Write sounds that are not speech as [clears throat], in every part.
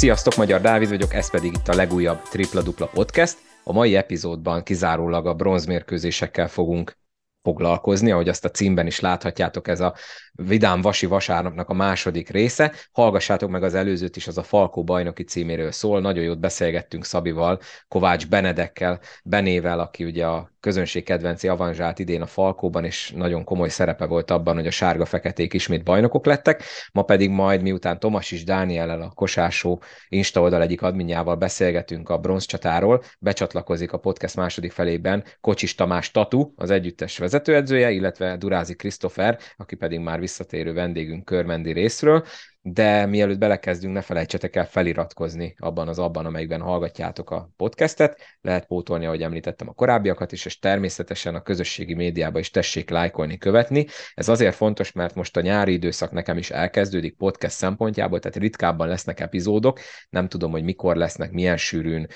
Sziasztok, Magyar Dávid vagyok, ez pedig itt a legújabb Tripla Dupla Podcast. A mai epizódban kizárólag a bronzmérkőzésekkel fogunk foglalkozni, ahogy azt a címben is láthatjátok, ez a Vidám Vasi vasárnapnak a második része. Hallgassátok meg az előzőt is, az a Falkó bajnoki címéről szól. Nagyon jót beszélgettünk Szabival, Kovács Benedekkel, Benével, aki ugye a közönség kedvenci avanzsát idén a Falkóban, és nagyon komoly szerepe volt abban, hogy a sárga-feketék ismét bajnokok lettek. Ma pedig majd, miután Tomas is Dániellel, a Kosásó Insta oldal egyik adminjával beszélgetünk a bronzcsatáról, becsatlakozik a podcast második felében Kocsis Tamás Tatu, az együttes vezetőedzője, illetve Durázi Krisztofer, aki pedig már visszatérő vendégünk körmendi részről de mielőtt belekezdünk, ne felejtsetek el feliratkozni abban az abban, amelyikben hallgatjátok a podcastet. Lehet pótolni, ahogy említettem, a korábbiakat is, és természetesen a közösségi médiába is tessék lájkolni, követni. Ez azért fontos, mert most a nyári időszak nekem is elkezdődik podcast szempontjából, tehát ritkábban lesznek epizódok. Nem tudom, hogy mikor lesznek, milyen sűrűn,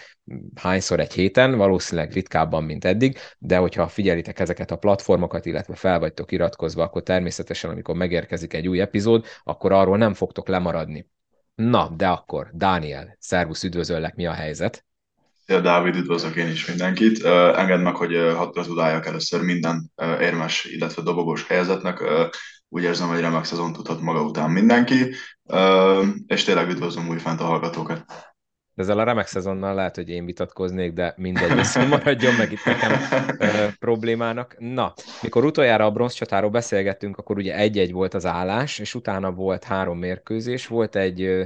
hányszor egy héten, valószínűleg ritkábban, mint eddig, de hogyha figyelitek ezeket a platformokat, illetve fel vagytok iratkozva, akkor természetesen, amikor megérkezik egy új epizód, akkor arról nem fog fogtok lemaradni. Na, de akkor, Dániel, szervusz, üdvözöllek, mi a helyzet? Szia Dávid, üdvözlök én is mindenkit. Uh, engedd meg, hogy uh, hadd gratuláljak először minden uh, érmes, illetve dobogós helyzetnek. Uh, úgy érzem, hogy remek szezon tudhat maga után mindenki, uh, és tényleg üdvözlöm újfent a hallgatókat. De ezzel a remek szezonnal lehet, hogy én vitatkoznék, de mindegy, ez [laughs] maradjon meg itt nekem ö, problémának. Na, mikor utoljára a bronzcsatáról beszélgettünk, akkor ugye egy-egy volt az állás, és utána volt három mérkőzés, volt egy ö,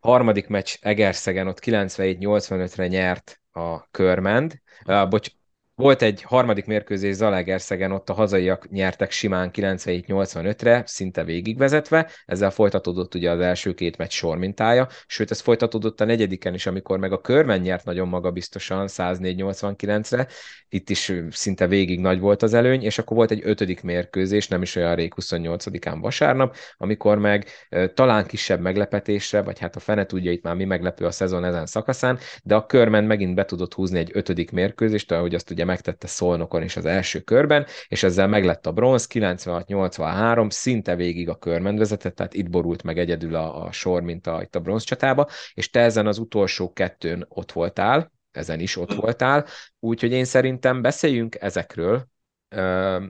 harmadik meccs Egerszegen, ott 97-85-re nyert a Körmend, uh, bocs, volt egy harmadik mérkőzés Zalaegerszegen, ott a hazaiak nyertek simán 97-85-re, szinte végigvezetve, ezzel folytatódott ugye az első két meccs sormintája, sőt ez folytatódott a negyediken is, amikor meg a körmen nyert nagyon magabiztosan 104-89-re, itt is szinte végig nagy volt az előny, és akkor volt egy ötödik mérkőzés, nem is olyan rég 28-án vasárnap, amikor meg talán kisebb meglepetésre, vagy hát a fene tudja itt már mi meglepő a szezon ezen szakaszán, de a körmen megint be tudott húzni egy ötödik mérkőzést, ahogy azt ugye megtette Szolnokon is az első körben, és ezzel meglett a bronz, 96-83, szinte végig a körmen vezetett, tehát itt borult meg egyedül a, a sor, mint a, itt a bronz csatába, és te ezen az utolsó kettőn ott voltál, ezen is ott voltál, úgyhogy én szerintem beszéljünk ezekről,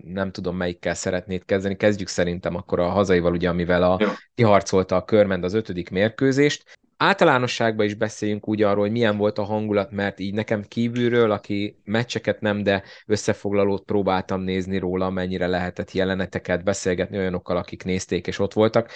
nem tudom melyikkel szeretnéd kezdeni, kezdjük szerintem akkor a hazaival, ugye, amivel a, kiharcolta a körmend az ötödik mérkőzést. Általánosságban is beszéljünk úgy arról, hogy milyen volt a hangulat, mert így nekem kívülről, aki meccseket nem, de összefoglalót próbáltam nézni róla, mennyire lehetett jeleneteket beszélgetni olyanokkal, akik nézték és ott voltak.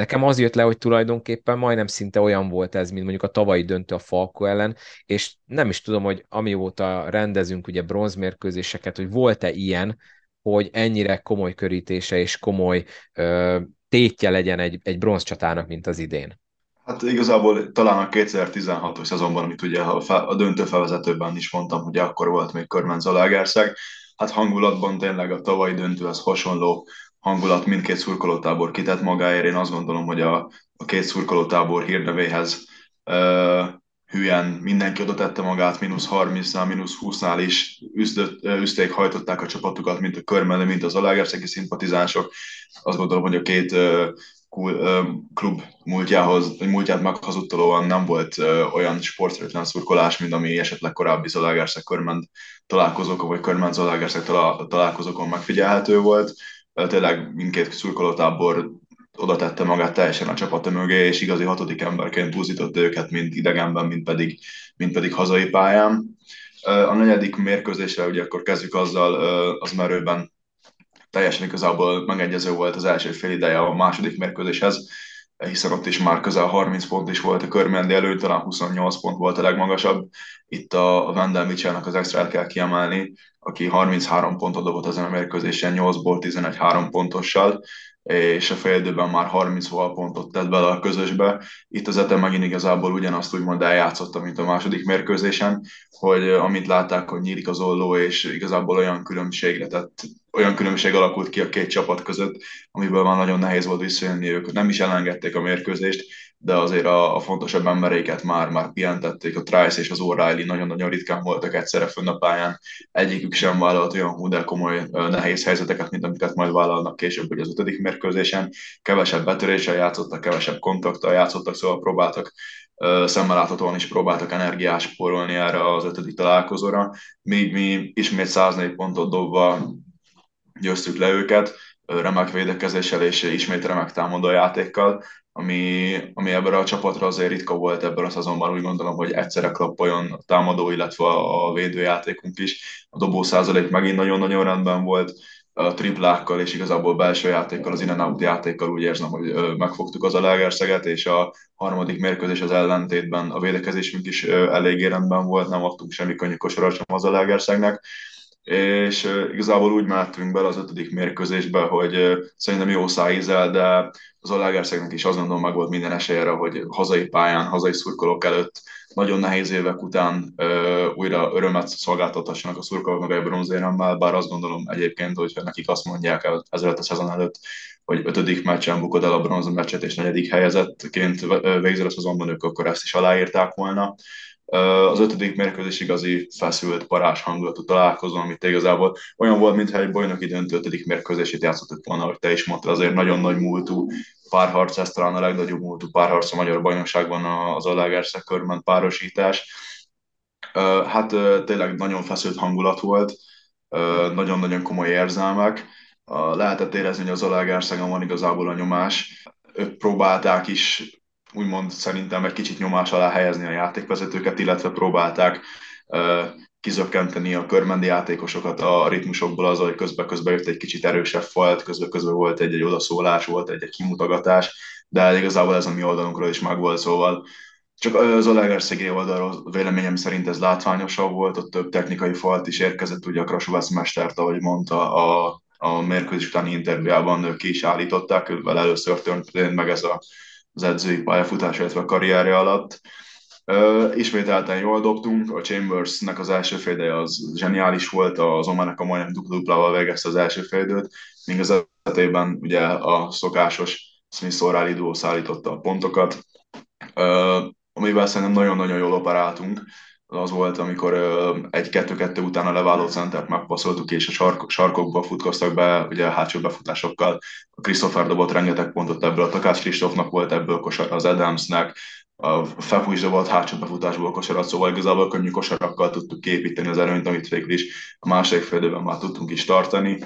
Nekem az jött le, hogy tulajdonképpen majdnem szinte olyan volt ez, mint mondjuk a tavalyi döntő a Falko ellen, és nem is tudom, hogy amióta rendezünk ugye bronzmérkőzéseket, hogy volt-e ilyen, hogy ennyire komoly körítése és komoly ö, tétje legyen egy, egy bronzcsatának, mint az idén. Hát igazából talán a 2016-os szezonban, amit ugye a, döntő felvezetőben is mondtam, hogy akkor volt még Körmen Zalaegerszeg, hát hangulatban tényleg a tavalyi döntőhez hasonló hangulat mindkét szurkolótábor kitett magáért. Én azt gondolom, hogy a, a két szurkolótábor hírnevéhez uh, hülyen mindenki oda tette magát, mínusz 30-nál, mínusz 20-nál is üzdött, üzték, hajtották a csapatukat, mint a körmele, mint az alágerszegi szimpatizánsok. Azt gondolom, hogy a két uh, klub múltjához, múltját meghazudtolóan nem volt olyan sportszerűtlen szurkolás, mint ami esetleg korábbi Zalaegerszeg körment találkozókon, vagy körment Zalaegerszeg találkozókon megfigyelhető volt. Tényleg mindkét szurkolótábor oda tette magát teljesen a csapata mögé, és igazi hatodik emberként búzított őket, mind idegenben, mind pedig, mind pedig hazai pályán. A negyedik mérkőzésre, ugye akkor kezdjük azzal, az merőben teljesen igazából megegyező volt az első fél ideje a második mérkőzéshez, hiszen ott is már közel 30 pont is volt a körmendi elő, talán 28 pont volt a legmagasabb. Itt a Wendell Mitchellnek az extra kell kiemelni, aki 33 pontot dobott ezen a mérkőzésen, 8-ból 11 3 pontossal, és a fél már 30 pontot tett bele a közösbe. Itt az Ete megint igazából ugyanazt úgymond eljátszotta, mint a második mérkőzésen, hogy amint látták, hogy nyílik az olló, és igazából olyan különbségre tett, olyan különbség alakult ki a két csapat között, amiből már nagyon nehéz volt visszajönni, ők nem is elengedték a mérkőzést, de azért a, a fontosabb embereiket már, már pihentették, a Trice és az O'Reilly nagyon-nagyon ritkán voltak egyszerre fönn a pályán, egyikük sem vállalt olyan hú, de komoly nehéz helyzeteket, mint amiket majd vállalnak később, hogy az ötödik mérkőzésen, kevesebb betöréssel játszottak, kevesebb kontakttal játszottak, szóval próbáltak szemmel láthatóan is próbáltak energiás spórolni erre az ötödik találkozóra, még mi ismét 104 pontot dobva győztük le őket, remek védekezéssel és ismét remek támadó játékkal, ami, ami ebben a csapatra azért ritka volt ebben a szezonban, úgy gondolom, hogy egyszerre klappoljon a támadó, illetve a védőjátékunk is. A dobó százalék megint nagyon-nagyon rendben volt, a triplákkal és igazából belső játékkal, az in játékkal úgy érzem, hogy megfogtuk az a Lagerszeget, és a harmadik mérkőzés az ellentétben a védekezésünk is eléggé rendben volt, nem adtunk semmi könnyű kosarat sem az a Lagerszegnek és igazából úgy mehetünk bele az ötödik mérkőzésbe, hogy szerintem jó szájízel, de az Alagerszegnek is azt gondolom meg volt minden esélyre, hogy hazai pályán, hazai szurkolók előtt nagyon nehéz évek után ö, újra örömet szolgáltathassanak a szurkolóknak egy bronzéremmel, bár azt gondolom egyébként, hogy nekik azt mondják el ezelőtt a szezon előtt, hogy ötödik meccsen bukod el a bronz és negyedik helyezettként végzel a szezonban, ők akkor ezt is aláírták volna. Az ötödik mérkőzés igazi feszült, parás hangulatú találkozó, amit igazából olyan volt, mintha egy bajnoki döntő ötödik mérkőzését játszottuk volna, hogy te is mondtad, azért nagyon nagy múltú párharc, ez talán a legnagyobb múltú párharc a magyar bajnokságban az Alagerszeg körben párosítás. Hát tényleg nagyon feszült hangulat volt, nagyon-nagyon komoly érzelmek. Lehetett érezni, hogy az Alagerszegen van igazából a nyomás. Ők próbálták is úgymond szerintem egy kicsit nyomás alá helyezni a játékvezetőket, illetve próbálták kizökkenteni a körmendi játékosokat a ritmusokból az, hogy közben-közben jött egy kicsit erősebb falt, közben-közben volt egy-egy odaszólás, volt egy-egy kimutogatás, de igazából ez a mi oldalunkról is megvolt, szóval csak az Olegerszegi oldalról véleményem szerint ez látványosabb volt, ott több technikai falt is érkezett, ugye a Krasovász mestert, ahogy mondta, a, a mérkőzés utáni interjújában ki is állították, vele először történt meg ez a az edzői pályafutása, illetve a karrierje alatt. Uh, ismételten jól dobtunk, a Chambersnek az első féldeje az zseniális volt, az Omának a majdnem duplával végezte az első féldőt, míg az esetében ugye a szokásos Smith O'Reilly duó szállította a pontokat, amivel szerintem nagyon-nagyon jól operáltunk, az volt, amikor egy-kettő-kettő után a leváló centert megpasszoltuk, és a sark, sarkokba futkoztak be, ugye a hátsó befutásokkal. A Christopher dobott rengeteg pontot ebből, a Takács Kristófnak volt ebből kosar, az Adamsnek, a Fepu is dobott hátsó befutásból kosarat, szóval igazából könnyű kosarakkal tudtuk képíteni az előnyt, amit végül is a második félidőben már tudtunk is tartani.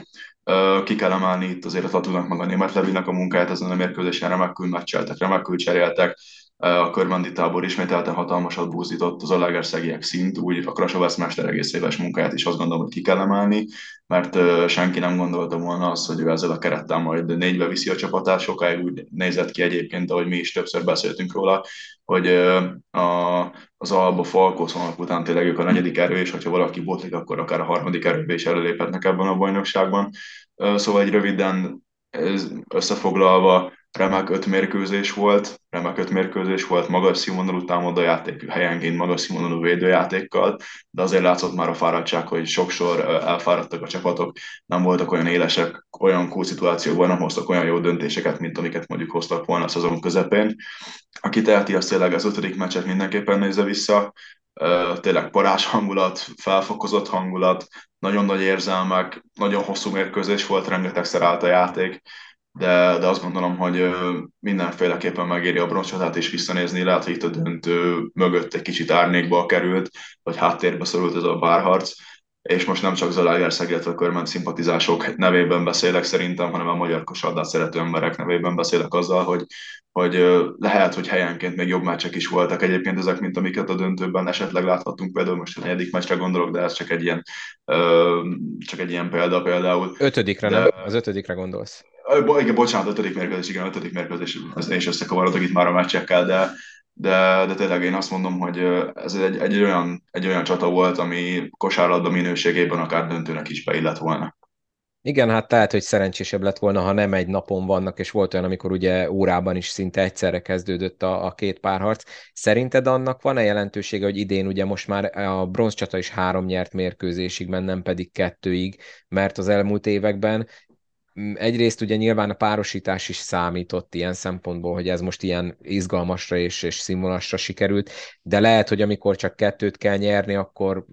Ki kell emelni itt azért a Tatunak, meg a német Levinek a munkáját ezen a mérkőzésen remekül meccseltek, remekül cseréltek, a körmendi tábor ismételten hatalmasat búzított az Alegerszegiek szint, úgy a Krasovász mester egész éves munkáját is azt gondolom, hogy ki kell emelni, mert senki nem gondolta volna azt, hogy ő ezzel a kerettel majd négybe viszi a csapatát, sokáig úgy nézett ki egyébként, ahogy mi is többször beszéltünk róla, hogy a, az Alba Falkó után tényleg ők a negyedik erő, és hogyha valaki botlik, akkor akár a harmadik erőbe is előléphetnek ebben a bajnokságban. Szóval egy röviden összefoglalva, remek öt mérkőzés volt, remek öt mérkőzés volt, magas színvonalú támadójáték, helyenként magas színvonalú védőjátékkal, de azért látszott már a fáradtság, hogy sokszor elfáradtak a csapatok, nem voltak olyan élesek, olyan cool szituációban, nem hoztak olyan jó döntéseket, mint amiket mondjuk hoztak volna a szezon közepén. Aki teheti, az tényleg az ötödik meccset mindenképpen nézze vissza, tényleg parás hangulat, felfokozott hangulat, nagyon nagy érzelmek, nagyon hosszú mérkőzés volt, rengetegszer állt a játék, de, de azt gondolom, hogy mindenféleképpen megéri a bronzcsatát is visszanézni, lehet, hogy itt a döntő mögött egy kicsit árnékba került, vagy háttérbe szorult ez a bárharc, és most nem csak Zalaegerszeg, illetve a körment szimpatizások nevében beszélek szerintem, hanem a magyar kosardát szerető emberek nevében beszélek azzal, hogy, hogy lehet, hogy helyenként még jobb meccsek is voltak egyébként ezek, mint amiket a döntőben esetleg láthattunk, például most a negyedik meccsre gondolok, de ez csak egy ilyen, csak egy ilyen példa például. Ötödikre, de... nem? Az ötödikre gondolsz? Igen, bocsánat, ötödik mérkőzés, igen, ötödik mérkőzés, én is összekavarodok itt már a meccsekkel, de, de, de tényleg én azt mondom, hogy ez egy, egy, olyan, egy olyan csata volt, ami kosárlabda minőségében akár döntőnek is beillett volna. Igen, hát tehát, hogy szerencsésebb lett volna, ha nem egy napon vannak, és volt olyan, amikor ugye órában is szinte egyszerre kezdődött a, a két párharc. Szerinted annak van-e jelentősége, hogy idén ugye most már a bronzcsata is három nyert mérkőzésig, nem pedig kettőig, mert az elmúlt években egyrészt ugye nyilván a párosítás is számított ilyen szempontból, hogy ez most ilyen izgalmasra és, és színvonalasra sikerült, de lehet, hogy amikor csak kettőt kell nyerni, akkor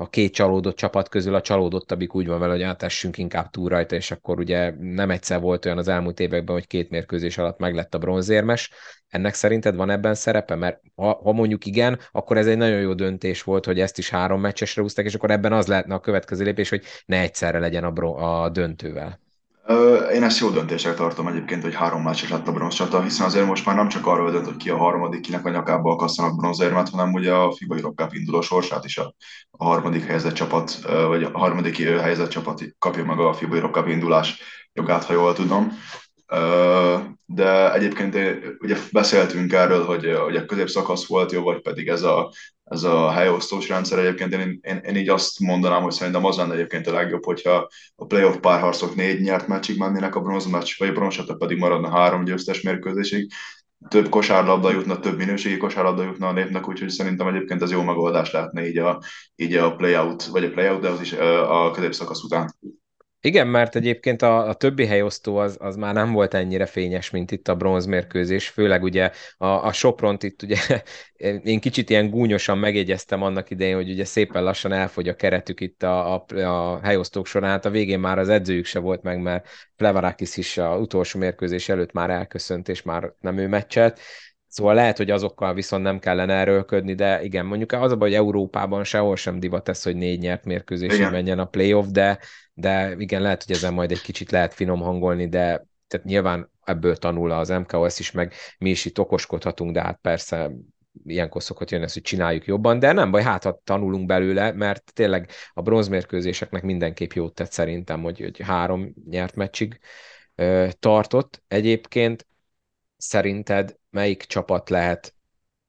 a két csalódott csapat közül a csalódottabbik úgy van vele, hogy átessünk inkább túl rajta, és akkor ugye nem egyszer volt olyan az elmúlt években, hogy két mérkőzés alatt meglett a bronzérmes. Ennek szerinted van ebben szerepe? Mert ha, ha mondjuk igen, akkor ez egy nagyon jó döntés volt, hogy ezt is három meccsesre húzták, és akkor ebben az lehetne a következő lépés, hogy ne egyszerre legyen a, bro- a döntővel. Én ezt jó döntések tartom egyébként, hogy három meccses lett a bronzcsata, hiszen azért most már nem csak arról dönt, hogy ki a harmadik, kinek a nyakába akasszanak bronzérmet, hanem ugye a FIBA Europe Cup induló sorsát is a, a harmadik helyezett csapat, vagy a harmadik helyezett csapat kapja meg a FIBA Europe Cup indulás jogát, ha jól tudom. De egyébként ugye beszéltünk erről, hogy, hogy a középszakasz volt jó, vagy pedig ez a, ez a helyosztós rendszer egyébként én, én, én, így azt mondanám, hogy szerintem az lenne egyébként a legjobb, hogyha a playoff párharcok négy nyert meccsig mennének a bronzmeccs, vagy a bronzsata pedig maradna három győztes mérkőzésig, több kosárlabda jutna, több minőségi kosárlabda jutna a népnek, úgyhogy szerintem egyébként ez jó megoldás lehetne így a, így a playout, vagy a playout, de az is a középszakasz után. Igen, mert egyébként a, a többi helyosztó az, az már nem volt ennyire fényes, mint itt a bronzmérkőzés, főleg ugye a, a Sopront itt ugye [laughs] én kicsit ilyen gúnyosan megjegyeztem annak idején, hogy ugye szépen lassan elfogy a keretük itt a, a, a helyosztók során, hát a végén már az edzőjük se volt meg, mert Plevarakis is a utolsó mérkőzés előtt már elköszönt, és már nem ő meccselt. Szóval lehet, hogy azokkal viszont nem kellene erőlködni, de igen, mondjuk az a baj, hogy Európában sehol sem divat ez, hogy négy nyert mérkőzésig menjen a playoff, de, de igen, lehet, hogy ezen majd egy kicsit lehet finom hangolni, de tehát nyilván ebből tanul az MKOS is, meg mi is itt okoskodhatunk, de hát persze ilyenkor szokott jönni ez, hogy csináljuk jobban, de nem baj, hát ha tanulunk belőle, mert tényleg a bronzmérkőzéseknek mindenképp jót tett szerintem, hogy, hogy három nyert meccsig tartott. Egyébként szerinted melyik csapat lehet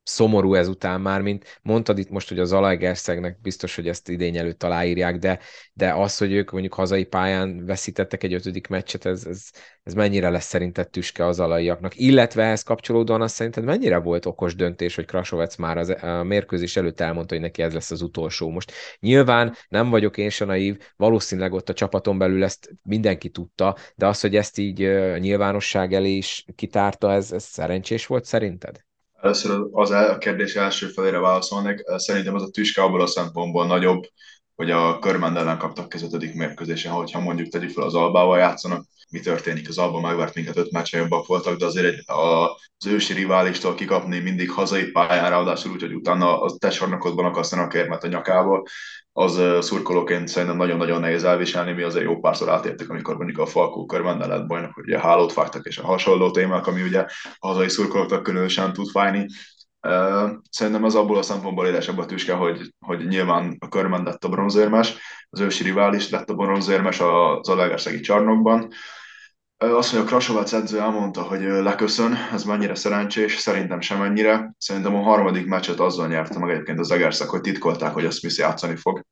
szomorú ezután már, mint mondtad itt most, hogy az Zalaegerszegnek biztos, hogy ezt idény előtt aláírják, de, de az, hogy ők mondjuk hazai pályán veszítettek egy ötödik meccset, ez, ez, ez mennyire lesz szerinted tüske az alaiaknak? Illetve ehhez kapcsolódóan azt szerinted mennyire volt okos döntés, hogy Krasovec már az, a mérkőzés előtt elmondta, hogy neki ez lesz az utolsó. Most nyilván nem vagyok én se naív, valószínűleg ott a csapaton belül ezt mindenki tudta, de az, hogy ezt így nyilvánosság elé is kitárta, ez, ez szerencsés volt szerinted? Először az a kérdés első felére válaszolnék. Szerintem az a tüske abból a szempontból nagyobb, hogy a körmend ellen kaptak az ötödik mérkőzésen, hogyha mondjuk tegyük fel az Albával játszanak, mi történik, az Alba megvert minket öt meccsen jobbak voltak, de azért egy, a, az ősi riválistól kikapni mindig hazai pályán, ráadásul úgy, hogy utána a te sarnakodban akasztanak érmet a nyakába, az szurkolóként szerintem nagyon-nagyon nehéz elviselni, mi azért jó párszor átértük, amikor mondjuk a Falkó körben lett bajnok, hogy a hálót vágtak, és a hasonló témák, ami ugye a hazai szurkolóknak különösen tud fájni. Szerintem az abból a szempontból élesebb a tüske, hogy, hogy nyilván a körben lett a bronzérmes, az ősi rivális lett a bronzérmes az Alegerszegi csarnokban, azt, hogy a Krasovec edző elmondta, hogy leköszön, ez mennyire szerencsés, szerintem sem ennyire. Szerintem a harmadik meccset azzal nyerte meg egyébként az Egerszak, hogy titkolták, hogy a Smith játszani fog.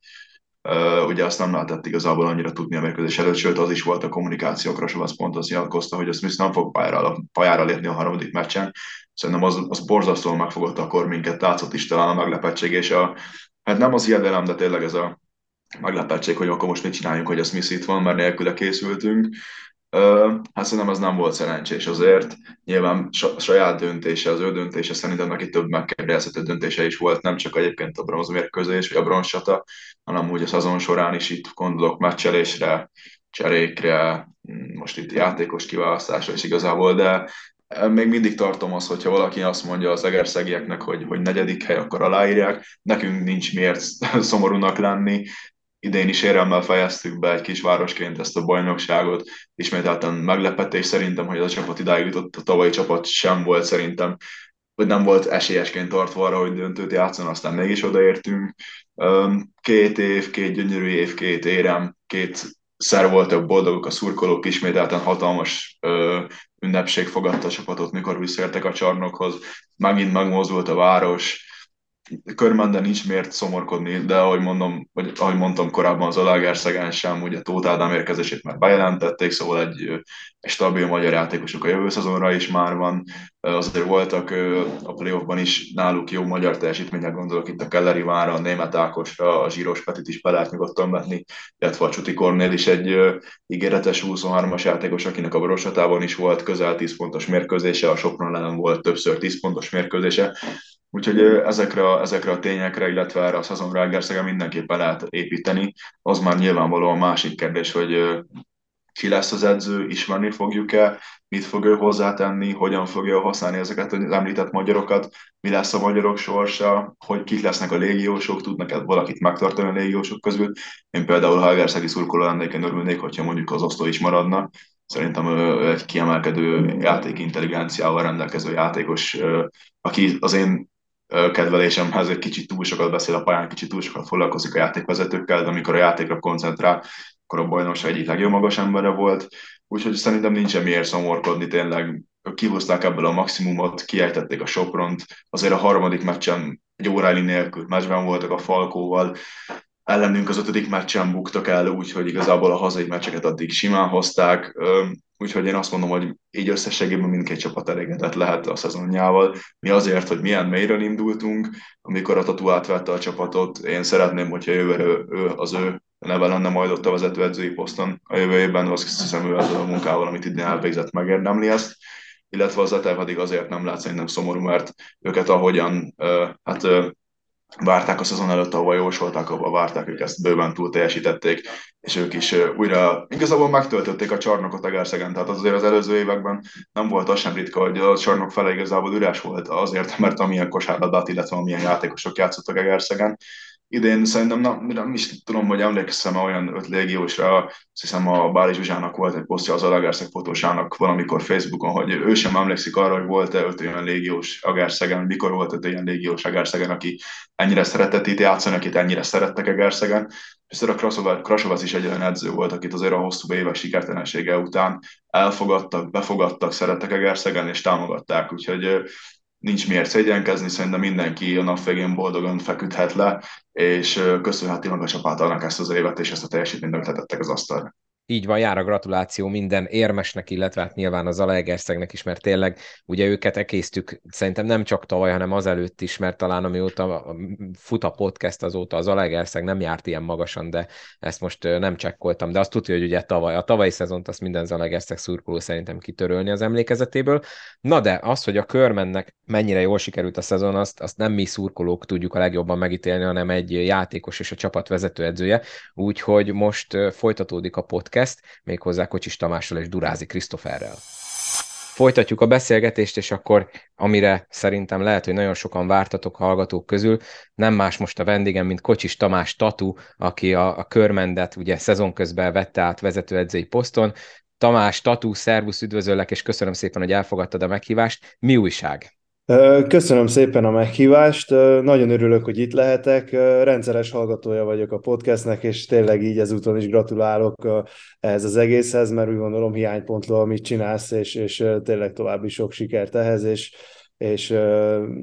Ugye azt nem lehetett igazából annyira tudni a mérkőzés előtt, sőt az is volt a kommunikáció, Krasovec pont azt nyilatkozta, hogy a Smith nem fog pályára, pályára lépni a harmadik meccsen. Szerintem az, az borzasztóan megfogott akkor minket, látszott is talán a meglepettség, és a, hát nem az hiedelem, de tényleg ez a meglepettség, hogy akkor most mit csináljunk, hogy a Smith itt van, mert nélküle készültünk hát szerintem az nem volt szerencsés azért. Nyilván saját döntése, az ő döntése szerintem neki több megkérdezhető döntése is volt, nem csak egyébként a bronzmérkőzés vagy a bronzsata, hanem úgy a szezon során is itt gondolok meccselésre, cserékre, most itt játékos kiválasztásra is igazából, de még mindig tartom azt, hogyha valaki azt mondja az egerszegieknek, hogy, hogy negyedik hely, akkor aláírják. Nekünk nincs miért [laughs] szomorúnak lenni, idén is érelmmel fejeztük be egy kis városként ezt a bajnokságot. Ismételten meglepetés szerintem, hogy az a csapat idáig jutott, a tavalyi csapat sem volt szerintem, vagy nem volt esélyesként tartva arra, hogy döntőt játszon, aztán mégis odaértünk. Két év, két gyönyörű év, két érem, két szer voltak boldogok a szurkolók, ismételten hatalmas ö, ünnepség fogadta a csapatot, mikor visszaértek a csarnokhoz, megint megmozdult a város, körmenden nincs miért szomorkodni, de ahogy, mondom, vagy ahogy mondtam korábban, az Alágerszegen sem, ugye Tóth Ádám érkezését már bejelentették, szóval egy, egy stabil magyar játékosok a jövő szezonra is már van. azért voltak a playoffban is náluk jó magyar teljesítmények, gondolok itt a Kelleri Mára, a Német Ákosra, a Zsíros Petit is be lehet nyugodtan vetni, illetve a Csuti Kornél is egy ígéretes 23-as játékos, akinek a Borosatában is volt közel 10 pontos mérkőzése, a Sopron ellen volt többször 10 pontos mérkőzése, Úgyhogy ezekre, ezekre a tényekre, illetve erre a szezonra Egerszegen mindenképpen lehet építeni. Az már nyilvánvalóan másik kérdés, hogy ki lesz az edző, ismerni fogjuk-e, mit fog ő hozzátenni, hogyan fogja használni ezeket az említett magyarokat, mi lesz a magyarok sorsa, hogy kik lesznek a légiósok, tudnak-e valakit megtartani a légiósok közül. Én például, ha Egerszegi szurkoló lennék, én örülnék, hogyha mondjuk az osztó is maradna. Szerintem egy kiemelkedő játékintelligenciával rendelkező játékos, aki az én kedvelésemhez egy kicsit túl sokat beszél a pályán, kicsit túl sokat foglalkozik a játékvezetőkkel, de amikor a játékra koncentrál, akkor a bajnokság egyik legjobb magas embere volt, úgyhogy szerintem nincsen miért szomorkodni, tényleg. Kihozták ebből a maximumot, kiejtették a Sopront, azért a harmadik meccsen egy óráli nélkül meccsben voltak a Falkóval, ellenünk az ötödik meccsen buktak el, úgyhogy igazából a hazai meccseket addig simán hozták, úgyhogy én azt mondom, hogy így összességében mindkét csapat elégedett lehet a szezonjával. Mi azért, hogy milyen mélyről indultunk, amikor a Tatu átvette a csapatot, én szeretném, hogyha jövőre ő, az ő neve lenne majd ott a vezetőedzői poszton a jövő évben, azt hiszem ő ezzel a munkával, amit idén elvégzett, megérdemli ezt illetve az Etel pedig azért nem lát szerintem szomorú, mert őket ahogyan hát várták a szezon előtt, ahova jósolták, ahova várták, ők ezt bőven túl teljesítették, és ők is újra igazából megtöltötték a csarnokot Egerszegen, tehát azért az előző években nem volt az sem ritka, hogy a csarnok fele igazából üres volt azért, mert amilyen kosárlabdát, illetve amilyen játékosok játszottak Egerszegen, idén szerintem nem, nem is tudom, hogy emlékszem olyan öt légiósra, azt hiszem a Báli Zsuzsának volt egy posztja az Alagerszeg fotósának valamikor Facebookon, hogy ő sem emlékszik arra, hogy volt-e öt olyan légiós Agerszegen, mikor volt öt olyan légiós Agerszegen, aki ennyire szeretett itt játszani, akit ennyire szerettek Agerszegen. És a Krasovac is egy olyan edző volt, akit azért a hosszú évek sikertelensége után elfogadtak, befogadtak, szerettek Egerszegen és támogatták. Úgyhogy nincs miért szégyenkezni, szerintem mindenki a nap végén boldogan feküdhet le, és köszönheti meg a csapátalnak ezt az évet és ezt a teljesítményt, amit letettek az asztalra. Így van, jár a gratuláció minden érmesnek, illetve hát nyilván az Alegerszegnek is, mert tényleg ugye őket ekésztük szerintem nem csak tavaly, hanem azelőtt is, mert talán amióta fut a podcast azóta az Alegerszeg nem járt ilyen magasan, de ezt most nem csekkoltam, de azt tudja, hogy ugye tavaly, a tavalyi szezont azt minden Zalagerszeg szurkoló szerintem kitörölni az emlékezetéből. Na de az, hogy a körmennek mennyire jól sikerült a szezon, azt, azt nem mi szurkolók tudjuk a legjobban megítélni, hanem egy játékos és a csapat vezetőedzője, úgyhogy most folytatódik a podcast, podcast, méghozzá Kocsis Tamással és Durázi Krisztoferrel. Folytatjuk a beszélgetést, és akkor, amire szerintem lehet, hogy nagyon sokan vártatok hallgatók közül, nem más most a vendégem, mint Kocsis Tamás Tatu, aki a, a körmendet ugye szezon közben vette át vezetőedzői poszton. Tamás, Tatu, szervusz, üdvözöllek, és köszönöm szépen, hogy elfogadtad a meghívást. Mi újság? Köszönöm szépen a meghívást, nagyon örülök, hogy itt lehetek. Rendszeres hallgatója vagyok a podcastnek, és tényleg így ezúton is gratulálok ehhez az egészhez, mert úgy gondolom hiánypontló, amit csinálsz, és, és tényleg további sok sikert ehhez, és, és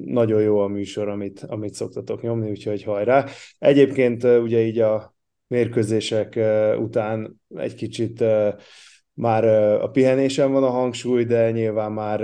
nagyon jó a műsor, amit, amit szoktatok nyomni, úgyhogy hajrá. Egyébként ugye így a mérkőzések után egy kicsit már a pihenésen van a hangsúly, de nyilván már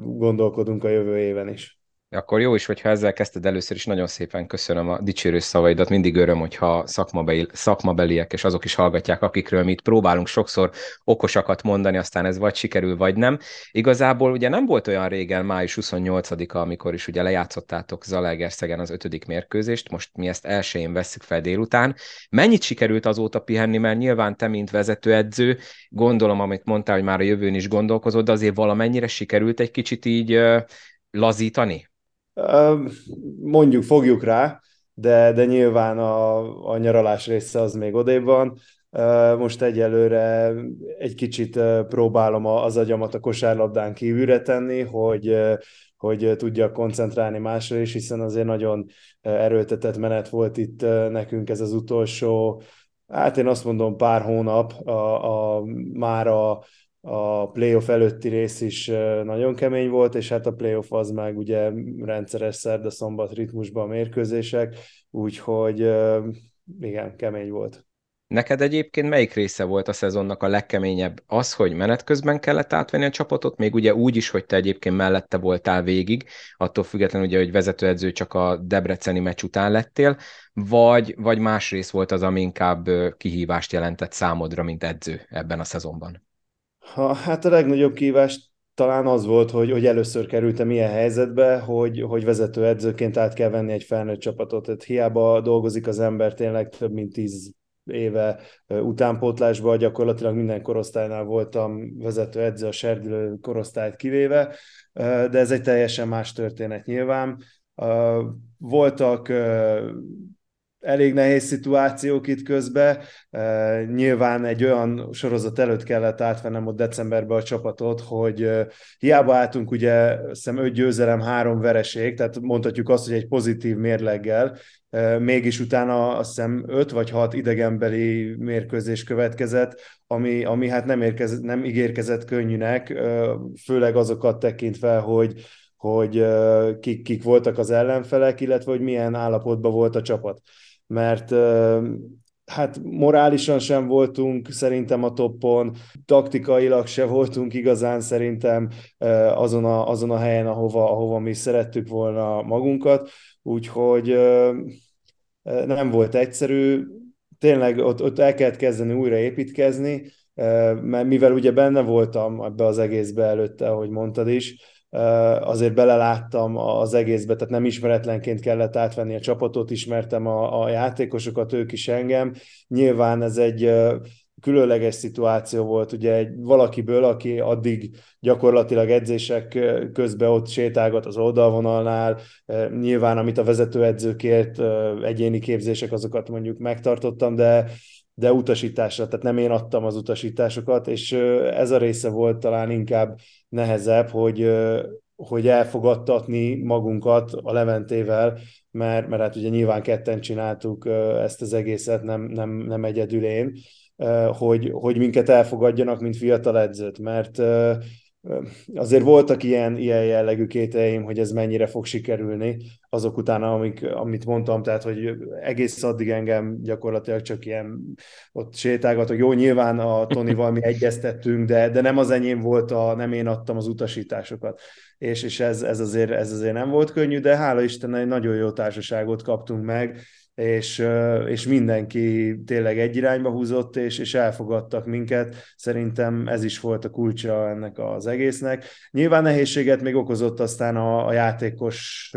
gondolkodunk a jövő éven is. Akkor jó is, hogyha ezzel kezdted először is, nagyon szépen köszönöm a dicsérő szavaidat, mindig öröm, hogyha szakmabeli, szakmabeliek és azok is hallgatják, akikről mi itt próbálunk sokszor okosakat mondani, aztán ez vagy sikerül, vagy nem. Igazából ugye nem volt olyan régen, május 28-a, amikor is ugye lejátszottátok Zalaegerszegen az ötödik mérkőzést, most mi ezt elsőjén vesszük fel délután. Mennyit sikerült azóta pihenni, mert nyilván te, mint vezetőedző, gondolom, amit mondtál, hogy már a jövőn is gondolkozod, de azért valamennyire sikerült egy kicsit így lazítani? Mondjuk fogjuk rá, de, de nyilván a, a nyaralás része az még odébb van. Most egyelőre egy kicsit próbálom az agyamat a kosárlabdán kívülre tenni, hogy, hogy tudjak koncentrálni másra is, hiszen azért nagyon erőltetett menet volt itt nekünk ez az utolsó, hát én azt mondom pár hónap, a, a, már a, a playoff előtti rész is nagyon kemény volt, és hát a playoff az meg ugye rendszeres szerda-szombat ritmusban a mérkőzések, úgyhogy igen, kemény volt. Neked egyébként melyik része volt a szezonnak a legkeményebb? Az, hogy menet közben kellett átvenni a csapatot, még ugye úgy is, hogy te egyébként mellette voltál végig, attól függetlenül ugye, hogy vezetőedző csak a Debreceni meccs után lettél, vagy, vagy más rész volt az, ami inkább kihívást jelentett számodra, mint edző ebben a szezonban? Ha, hát a legnagyobb kihívást talán az volt, hogy, hogy először kerültem ilyen helyzetbe, hogy, hogy vezetőedzőként át kell venni egy felnőtt csapatot. Tehát hiába dolgozik az ember tényleg több mint tíz éve utánpótlásban, gyakorlatilag minden korosztálynál voltam vezető edző a serdülő korosztályt kivéve, de ez egy teljesen más történet nyilván. Voltak elég nehéz szituációk itt közben. Nyilván egy olyan sorozat előtt kellett átvennem ott decemberben a csapatot, hogy hiába álltunk ugye szem öt győzelem, három vereség, tehát mondhatjuk azt, hogy egy pozitív mérleggel, mégis utána azt hiszem öt vagy hat idegenbeli mérkőzés következett, ami, ami hát nem, érkezett, nem ígérkezett könnyűnek, főleg azokat tekintve, hogy hogy kik, kik voltak az ellenfelek, illetve hogy milyen állapotban volt a csapat. Mert hát morálisan sem voltunk szerintem a toppon, taktikailag se voltunk igazán szerintem azon a, azon a helyen, ahova, ahova mi szerettük volna magunkat, úgyhogy nem volt egyszerű, tényleg ott, ott el kellett kezdeni újra építkezni, mert mivel ugye benne voltam ebbe az egészbe előtte, ahogy mondtad is, azért beleláttam az egészbe, tehát nem ismeretlenként kellett átvenni a csapatot, ismertem a, a játékosokat, ők is engem. Nyilván ez egy különleges szituáció volt, ugye egy valakiből, aki addig gyakorlatilag edzések közben ott sétálgat az oldalvonalnál, nyilván amit a vezetőedző kért, egyéni képzések, azokat mondjuk megtartottam, de de utasításra, tehát nem én adtam az utasításokat, és ez a része volt talán inkább nehezebb, hogy, hogy elfogadtatni magunkat a Leventével, mert, mert hát ugye nyilván ketten csináltuk ezt az egészet, nem, nem, nem egyedül én, hogy, hogy minket elfogadjanak, mint fiatal edzőt, mert azért voltak ilyen, ilyen jellegű kételjeim, hogy ez mennyire fog sikerülni azok után, amik, amit mondtam, tehát, hogy egész addig engem gyakorlatilag csak ilyen ott sétálgatok. Jó, nyilván a Tonival mi egyeztettünk, de, de nem az enyém volt, a, nem én adtam az utasításokat. És, és ez, ez, azért, ez azért nem volt könnyű, de hála Istennek egy nagyon jó társaságot kaptunk meg, és, és mindenki tényleg egy irányba húzott, és, és elfogadtak minket. Szerintem ez is volt a kulcsa ennek az egésznek. Nyilván nehézséget még okozott aztán a, a játékos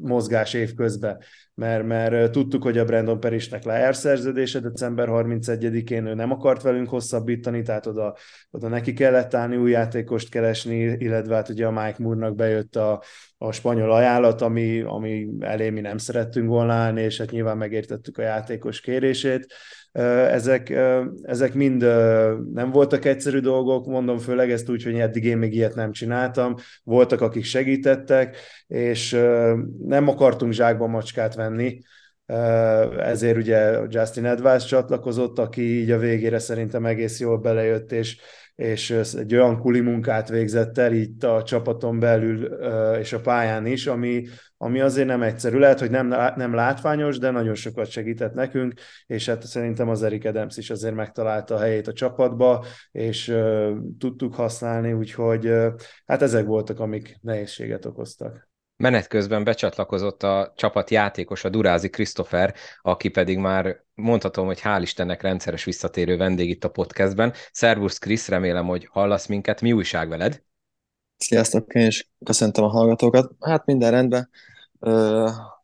mozgás évközben mert, mert tudtuk, hogy a Brandon Perisnek lejár szerződése december 31-én, ő nem akart velünk hosszabbítani, tehát oda, oda neki kellett állni új játékost keresni, illetve hát ugye a Mike Moore-nak bejött a, a spanyol ajánlat, ami, ami elé mi nem szerettünk volna állni, és hát nyilván megértettük a játékos kérését. Ezek, ezek mind nem voltak egyszerű dolgok, mondom főleg ezt úgy, hogy eddig én még ilyet nem csináltam. Voltak, akik segítettek, és nem akartunk zsákba macskát venni, ezért ugye Justin Edwards csatlakozott, aki így a végére szerintem egész jól belejött, és és egy olyan kuli munkát végzett el itt a csapaton belül és a pályán is, ami, ami azért nem egyszerű. Lehet, hogy nem, nem látványos, de nagyon sokat segített nekünk, és hát szerintem az Erik Adams is azért megtalálta a helyét a csapatba, és tudtuk használni, úgyhogy hát ezek voltak, amik nehézséget okoztak. Menet közben becsatlakozott a csapat játékos, a Durázi Christopher, aki pedig már mondhatom, hogy hál' Istennek rendszeres visszatérő vendég itt a podcastben. Szervusz Krisz, remélem, hogy hallasz minket. Mi újság veled? Sziasztok, én is köszöntöm a hallgatókat. Hát minden rendben.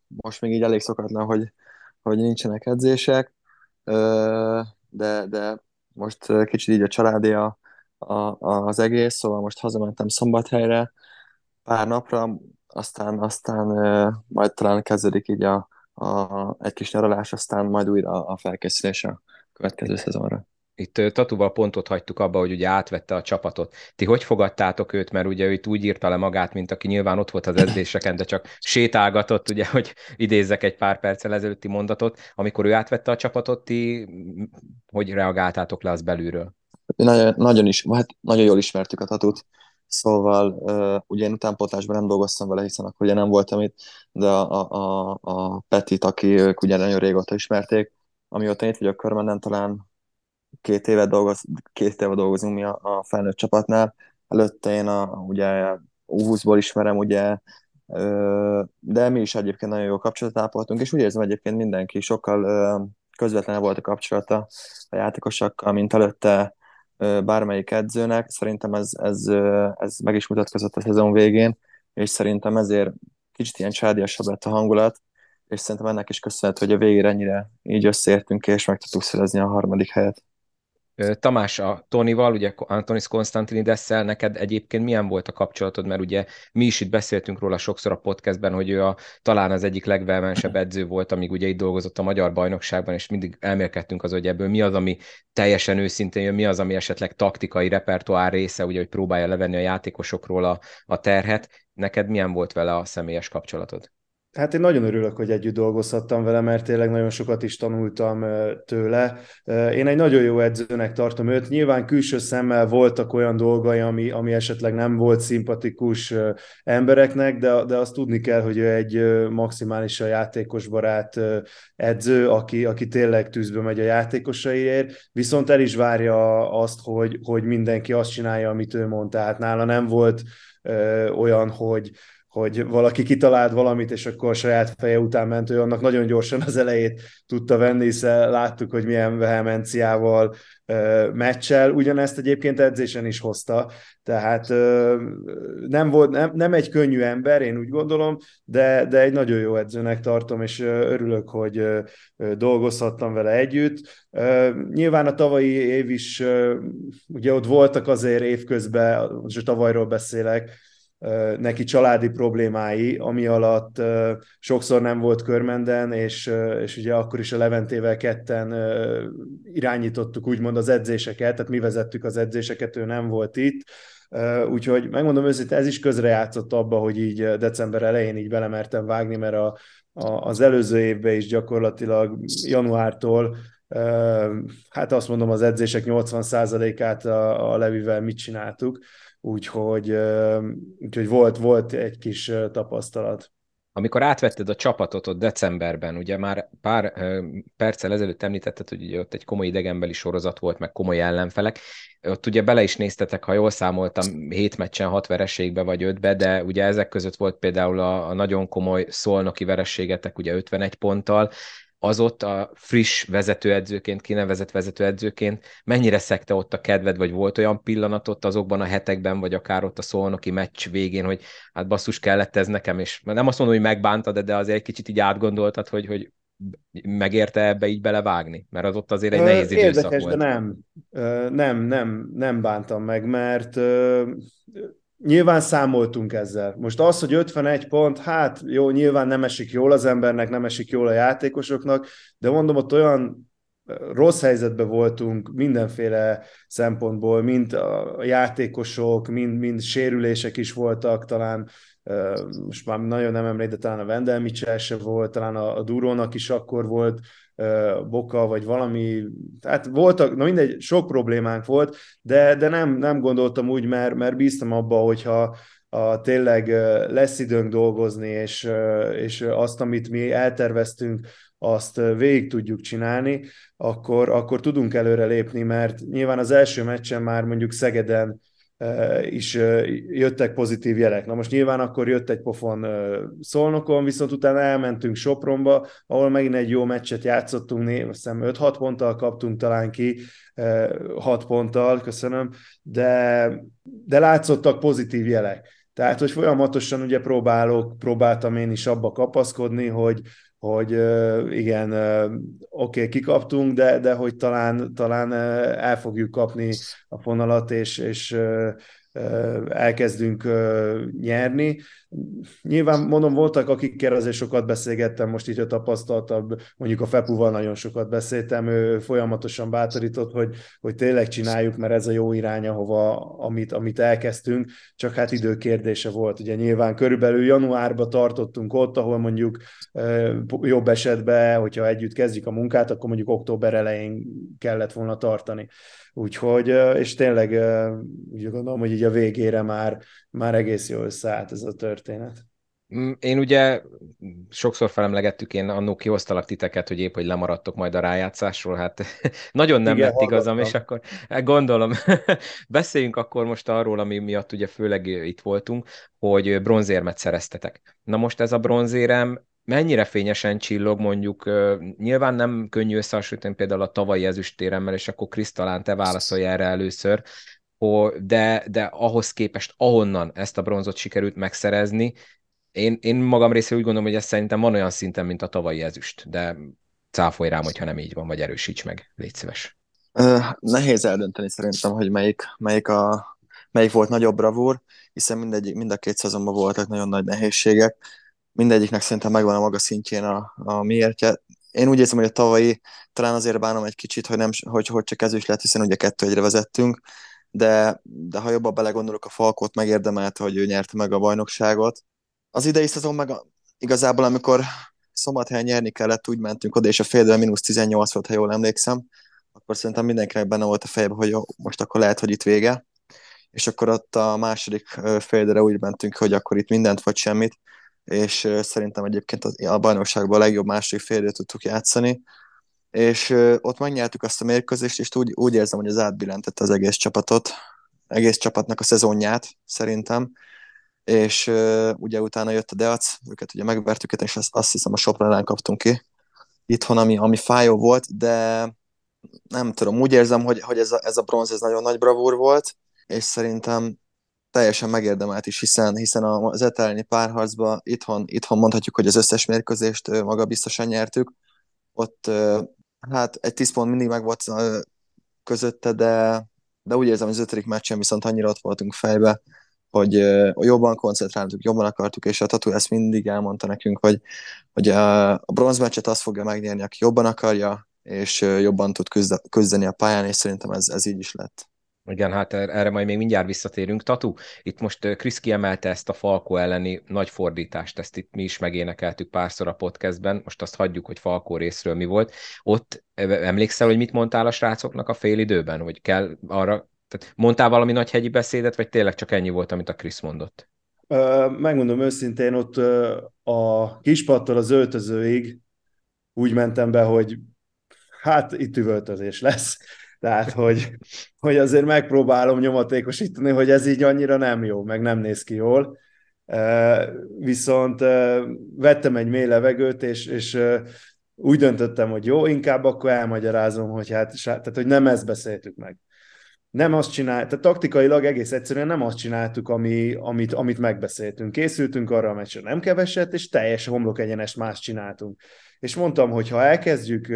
Most még így elég szokatlan, hogy, hogy nincsenek edzések, de, de most kicsit így a családi a, a, az egész, szóval most hazamentem Szombathelyre pár napra, aztán, aztán majd talán kezdődik így a, a, egy kis nyaralás, aztán majd újra a felkészülés a következő szezonra. Itt Tatuval pontot hagytuk abba, hogy ugye átvette a csapatot. Ti hogy fogadtátok őt, mert ugye ő itt úgy írta le magát, mint aki nyilván ott volt az edzéseken, de csak sétálgatott, ugye, hogy idézzek egy pár perccel ezelőtti mondatot. Amikor ő átvette a csapatot, ti hogy reagáltátok le az belülről? Nagyon, nagyon, is, hát nagyon jól ismertük a Tatut, Szóval uh, ugye én utánpótlásban nem dolgoztam vele, hiszen akkor ugye nem voltam itt, de a, a, a Petit, aki ők ugye nagyon régóta ismerték, amióta itt vagyok körben, talán két éve, dolgoz, két éve dolgozunk mi a, a felnőtt csapatnál. Előtte én a, ugye U20-ból ismerem, ugye, de mi is egyébként nagyon jó kapcsolatot ápoltunk, és úgy érzem egyébként mindenki sokkal közvetlenül volt a kapcsolata a játékosakkal, mint előtte bármelyik edzőnek. Szerintem ez, ez, ez meg is mutatkozott a szezon végén, és szerintem ezért kicsit ilyen csádiasabb lett a hangulat, és szerintem ennek is köszönhető, hogy a végére ennyire így összeértünk, és meg tudtuk szerezni a harmadik helyet. Tamás, a Tonival, ugye Antonis Konstantinidesszel, neked egyébként milyen volt a kapcsolatod, mert ugye mi is itt beszéltünk róla sokszor a podcastben, hogy ő a, talán az egyik legvelmensebb edző volt, amíg ugye itt dolgozott a magyar bajnokságban, és mindig elmélkedtünk az, hogy ebből mi az, ami teljesen őszintén jön, mi az, ami esetleg taktikai repertoár része, ugye, hogy próbálja levenni a játékosokról a, a terhet. Neked milyen volt vele a személyes kapcsolatod? Hát én nagyon örülök, hogy együtt dolgozhattam vele, mert tényleg nagyon sokat is tanultam tőle. Én egy nagyon jó edzőnek tartom őt. Nyilván külső szemmel voltak olyan dolgai, ami, ami esetleg nem volt szimpatikus embereknek, de, de azt tudni kell, hogy ő egy maximálisan játékosbarát edző, aki, aki tényleg tűzbe megy a játékosaiért, viszont el is várja azt, hogy, hogy mindenki azt csinálja, amit ő mond. Tehát nála nem volt olyan, hogy hogy valaki kitalált valamit, és akkor a saját feje után ment, ő annak nagyon gyorsan az elejét tudta venni, hiszen láttuk, hogy milyen vehemenciával meccsel. Ugyanezt egyébként edzésen is hozta, tehát nem, volt, nem, nem egy könnyű ember, én úgy gondolom, de, de egy nagyon jó edzőnek tartom, és örülök, hogy dolgozhattam vele együtt. Nyilván a tavalyi év is, ugye ott voltak azért évközben, most tavalyról beszélek, neki családi problémái, ami alatt sokszor nem volt körmenden, és, és ugye akkor is a Leventével ketten irányítottuk úgymond az edzéseket, tehát mi vezettük az edzéseket, ő nem volt itt, úgyhogy megmondom őszintén, ez is közrejátszott abba, hogy így december elején így belemertem vágni, mert a, a, az előző évben is gyakorlatilag januártól hát azt mondom, az edzések 80%-át a, a Levivel mit csináltuk, úgyhogy, úgyhogy volt, volt egy kis tapasztalat. Amikor átvetted a csapatot ott decemberben, ugye már pár perccel ezelőtt említetted, hogy ugye ott egy komoly idegenbeli sorozat volt, meg komoly ellenfelek. Ott ugye bele is néztetek, ha jól számoltam, hét meccsen hat vereségbe vagy ötbe, de ugye ezek között volt például a, a nagyon komoly szolnoki verességetek, ugye 51 ponttal, az ott a friss vezetőedzőként, kinevezett vezetőedzőként mennyire szekte ott a kedved, vagy volt olyan pillanat ott azokban a hetekben, vagy akár ott a szolnoki meccs végén, hogy hát basszus kellett ez nekem, és nem azt mondom, hogy megbántad, de azért egy kicsit így átgondoltad, hogy, hogy megérte ebbe így belevágni? Mert az ott azért egy nehéz időszak Érdekes, volt. de nem. Nem, nem, nem bántam meg, mert Nyilván számoltunk ezzel. Most az, hogy 51 pont, hát jó, nyilván nem esik jól az embernek, nem esik jól a játékosoknak, de mondom, ott olyan rossz helyzetben voltunk mindenféle szempontból, mind a játékosok, mind, mind sérülések is voltak, talán most már nagyon nem emlékszem, de talán a Vendel Mitchell se volt, talán a, a Durónak is akkor volt boka, vagy valami, tehát voltak, na mindegy, sok problémánk volt, de, de nem, nem gondoltam úgy, mert, mert bíztam abba, hogyha a, tényleg lesz időnk dolgozni, és, és azt, amit mi elterveztünk, azt végig tudjuk csinálni, akkor, akkor tudunk előre lépni, mert nyilván az első meccsen már mondjuk Szegeden is jöttek pozitív jelek. Na most nyilván akkor jött egy pofon Szolnokon, viszont utána elmentünk Sopronba, ahol megint egy jó meccset játszottunk, azt hiszem 5-6 ponttal kaptunk talán ki, 6 ponttal, köszönöm, de, de látszottak pozitív jelek. Tehát, hogy folyamatosan ugye próbálok, próbáltam én is abba kapaszkodni, hogy, hogy igen, oké, okay, kikaptunk, de, de hogy talán, talán el fogjuk kapni a fonalat, és, és elkezdünk nyerni. Nyilván mondom, voltak, akikkel azért sokat beszélgettem, most így a tapasztaltabb, mondjuk a Fepuval nagyon sokat beszéltem, ő folyamatosan bátorított, hogy, hogy tényleg csináljuk, mert ez a jó irány, ahova, amit, amit elkezdtünk, csak hát idő kérdése volt. Ugye nyilván körülbelül januárban tartottunk ott, ahol mondjuk jobb esetben, hogyha együtt kezdjük a munkát, akkor mondjuk október elején kellett volna tartani. Úgyhogy, és tényleg úgy gondolom, hogy így a végére már, már egész jól összeállt ez a történet. Mm, én ugye sokszor felemlegettük, én annó kihoztalak titeket, hogy épp, hogy lemaradtok majd a rájátszásról, hát [laughs] nagyon nem Igen, lett igazam, és akkor hát gondolom, [laughs] beszéljünk akkor most arról, ami miatt ugye főleg itt voltunk, hogy bronzérmet szereztetek. Na most ez a bronzérem mennyire fényesen csillog, mondjuk nyilván nem könnyű összehasonlítani például a tavalyi ezüstéremmel, és akkor Krisztalán te válaszolj erre először, de, de ahhoz képest, ahonnan ezt a bronzot sikerült megszerezni, én, én magam részéről úgy gondolom, hogy ez szerintem van olyan szinten, mint a tavalyi ezüst, de cáfolj rám, hogyha nem így van, vagy erősíts meg, légy szíves. nehéz eldönteni szerintem, hogy melyik, melyik, a, melyik volt nagyobb bravúr, hiszen mindegy, mind a két szezonban voltak nagyon nagy nehézségek. Mindegyiknek szerintem megvan a maga szintjén a, a miértje. Én úgy érzem, hogy a tavalyi talán azért bánom egy kicsit, hogy, nem, hogy, hogy csak ezüst lett, hiszen ugye kettő egyre vezettünk, de, de ha jobban belegondolok, a Falkot megérdemelte, hogy ő nyerte meg a bajnokságot, az idei szezon meg igazából, amikor szombathelyen nyerni kellett, úgy mentünk oda, és a fél mínusz 18 volt, ha jól emlékszem, akkor szerintem mindenkinek benne volt a fejében, hogy jó, most akkor lehet, hogy itt vége. És akkor ott a második félidőre úgy mentünk, hogy akkor itt mindent vagy semmit, és szerintem egyébként a bajnokságban a legjobb második félidőt tudtuk játszani, és ott megnyertük azt a mérkőzést, és úgy, úgy érzem, hogy az átbillentette az egész csapatot, egész csapatnak a szezonját szerintem, és uh, ugye utána jött a Deac, őket ugye megvertük, és azt, azt hiszem a Sopron ellen kaptunk ki itthon, ami, ami fájó volt, de nem tudom, úgy érzem, hogy, hogy ez, a, ez a bronz ez nagyon nagy bravúr volt, és szerintem teljesen megérdemelt is, hiszen, hiszen az etelni párharcban itthon, itthon mondhatjuk, hogy az összes mérkőzést maga biztosan nyertük. Ott hát egy tíz pont mindig meg volt közötte, de, de úgy érzem, hogy az ötödik meccsen viszont annyira ott voltunk fejbe, hogy jobban koncentráltuk, jobban akartuk, és a Tatu ezt mindig elmondta nekünk, hogy, hogy a bronzmeccset azt fogja megnyerni, aki jobban akarja, és jobban tud küzdeni a pályán, és szerintem ez, ez így is lett. Igen, hát er-, erre majd még mindjárt visszatérünk. Tatu, itt most Krisz kiemelte ezt a Falkó elleni nagy fordítást, ezt itt mi is megénekeltük párszor a podcastben, most azt hagyjuk, hogy Falkó részről mi volt. Ott emlékszel, hogy mit mondtál a srácoknak a fél időben, hogy kell arra tehát mondtál valami nagy hegyi beszédet, vagy tényleg csak ennyi volt, amit a Krisz mondott? Megmondom őszintén, ott a kispattól az öltözőig úgy mentem be, hogy hát itt üvöltözés lesz. Tehát, hogy, hogy azért megpróbálom nyomatékosítani, hogy ez így annyira nem jó, meg nem néz ki jól. Viszont vettem egy mély levegőt, és, és úgy döntöttem, hogy jó, inkább akkor elmagyarázom, hogy hát, tehát, hogy nem ezt beszéltük meg nem azt csináltuk, tehát taktikailag egész egyszerűen nem azt csináltuk, ami, amit, amit megbeszéltünk. Készültünk arra a meccsre nem keveset, és teljes homlok egyenes más csináltunk. És mondtam, hogy ha elkezdjük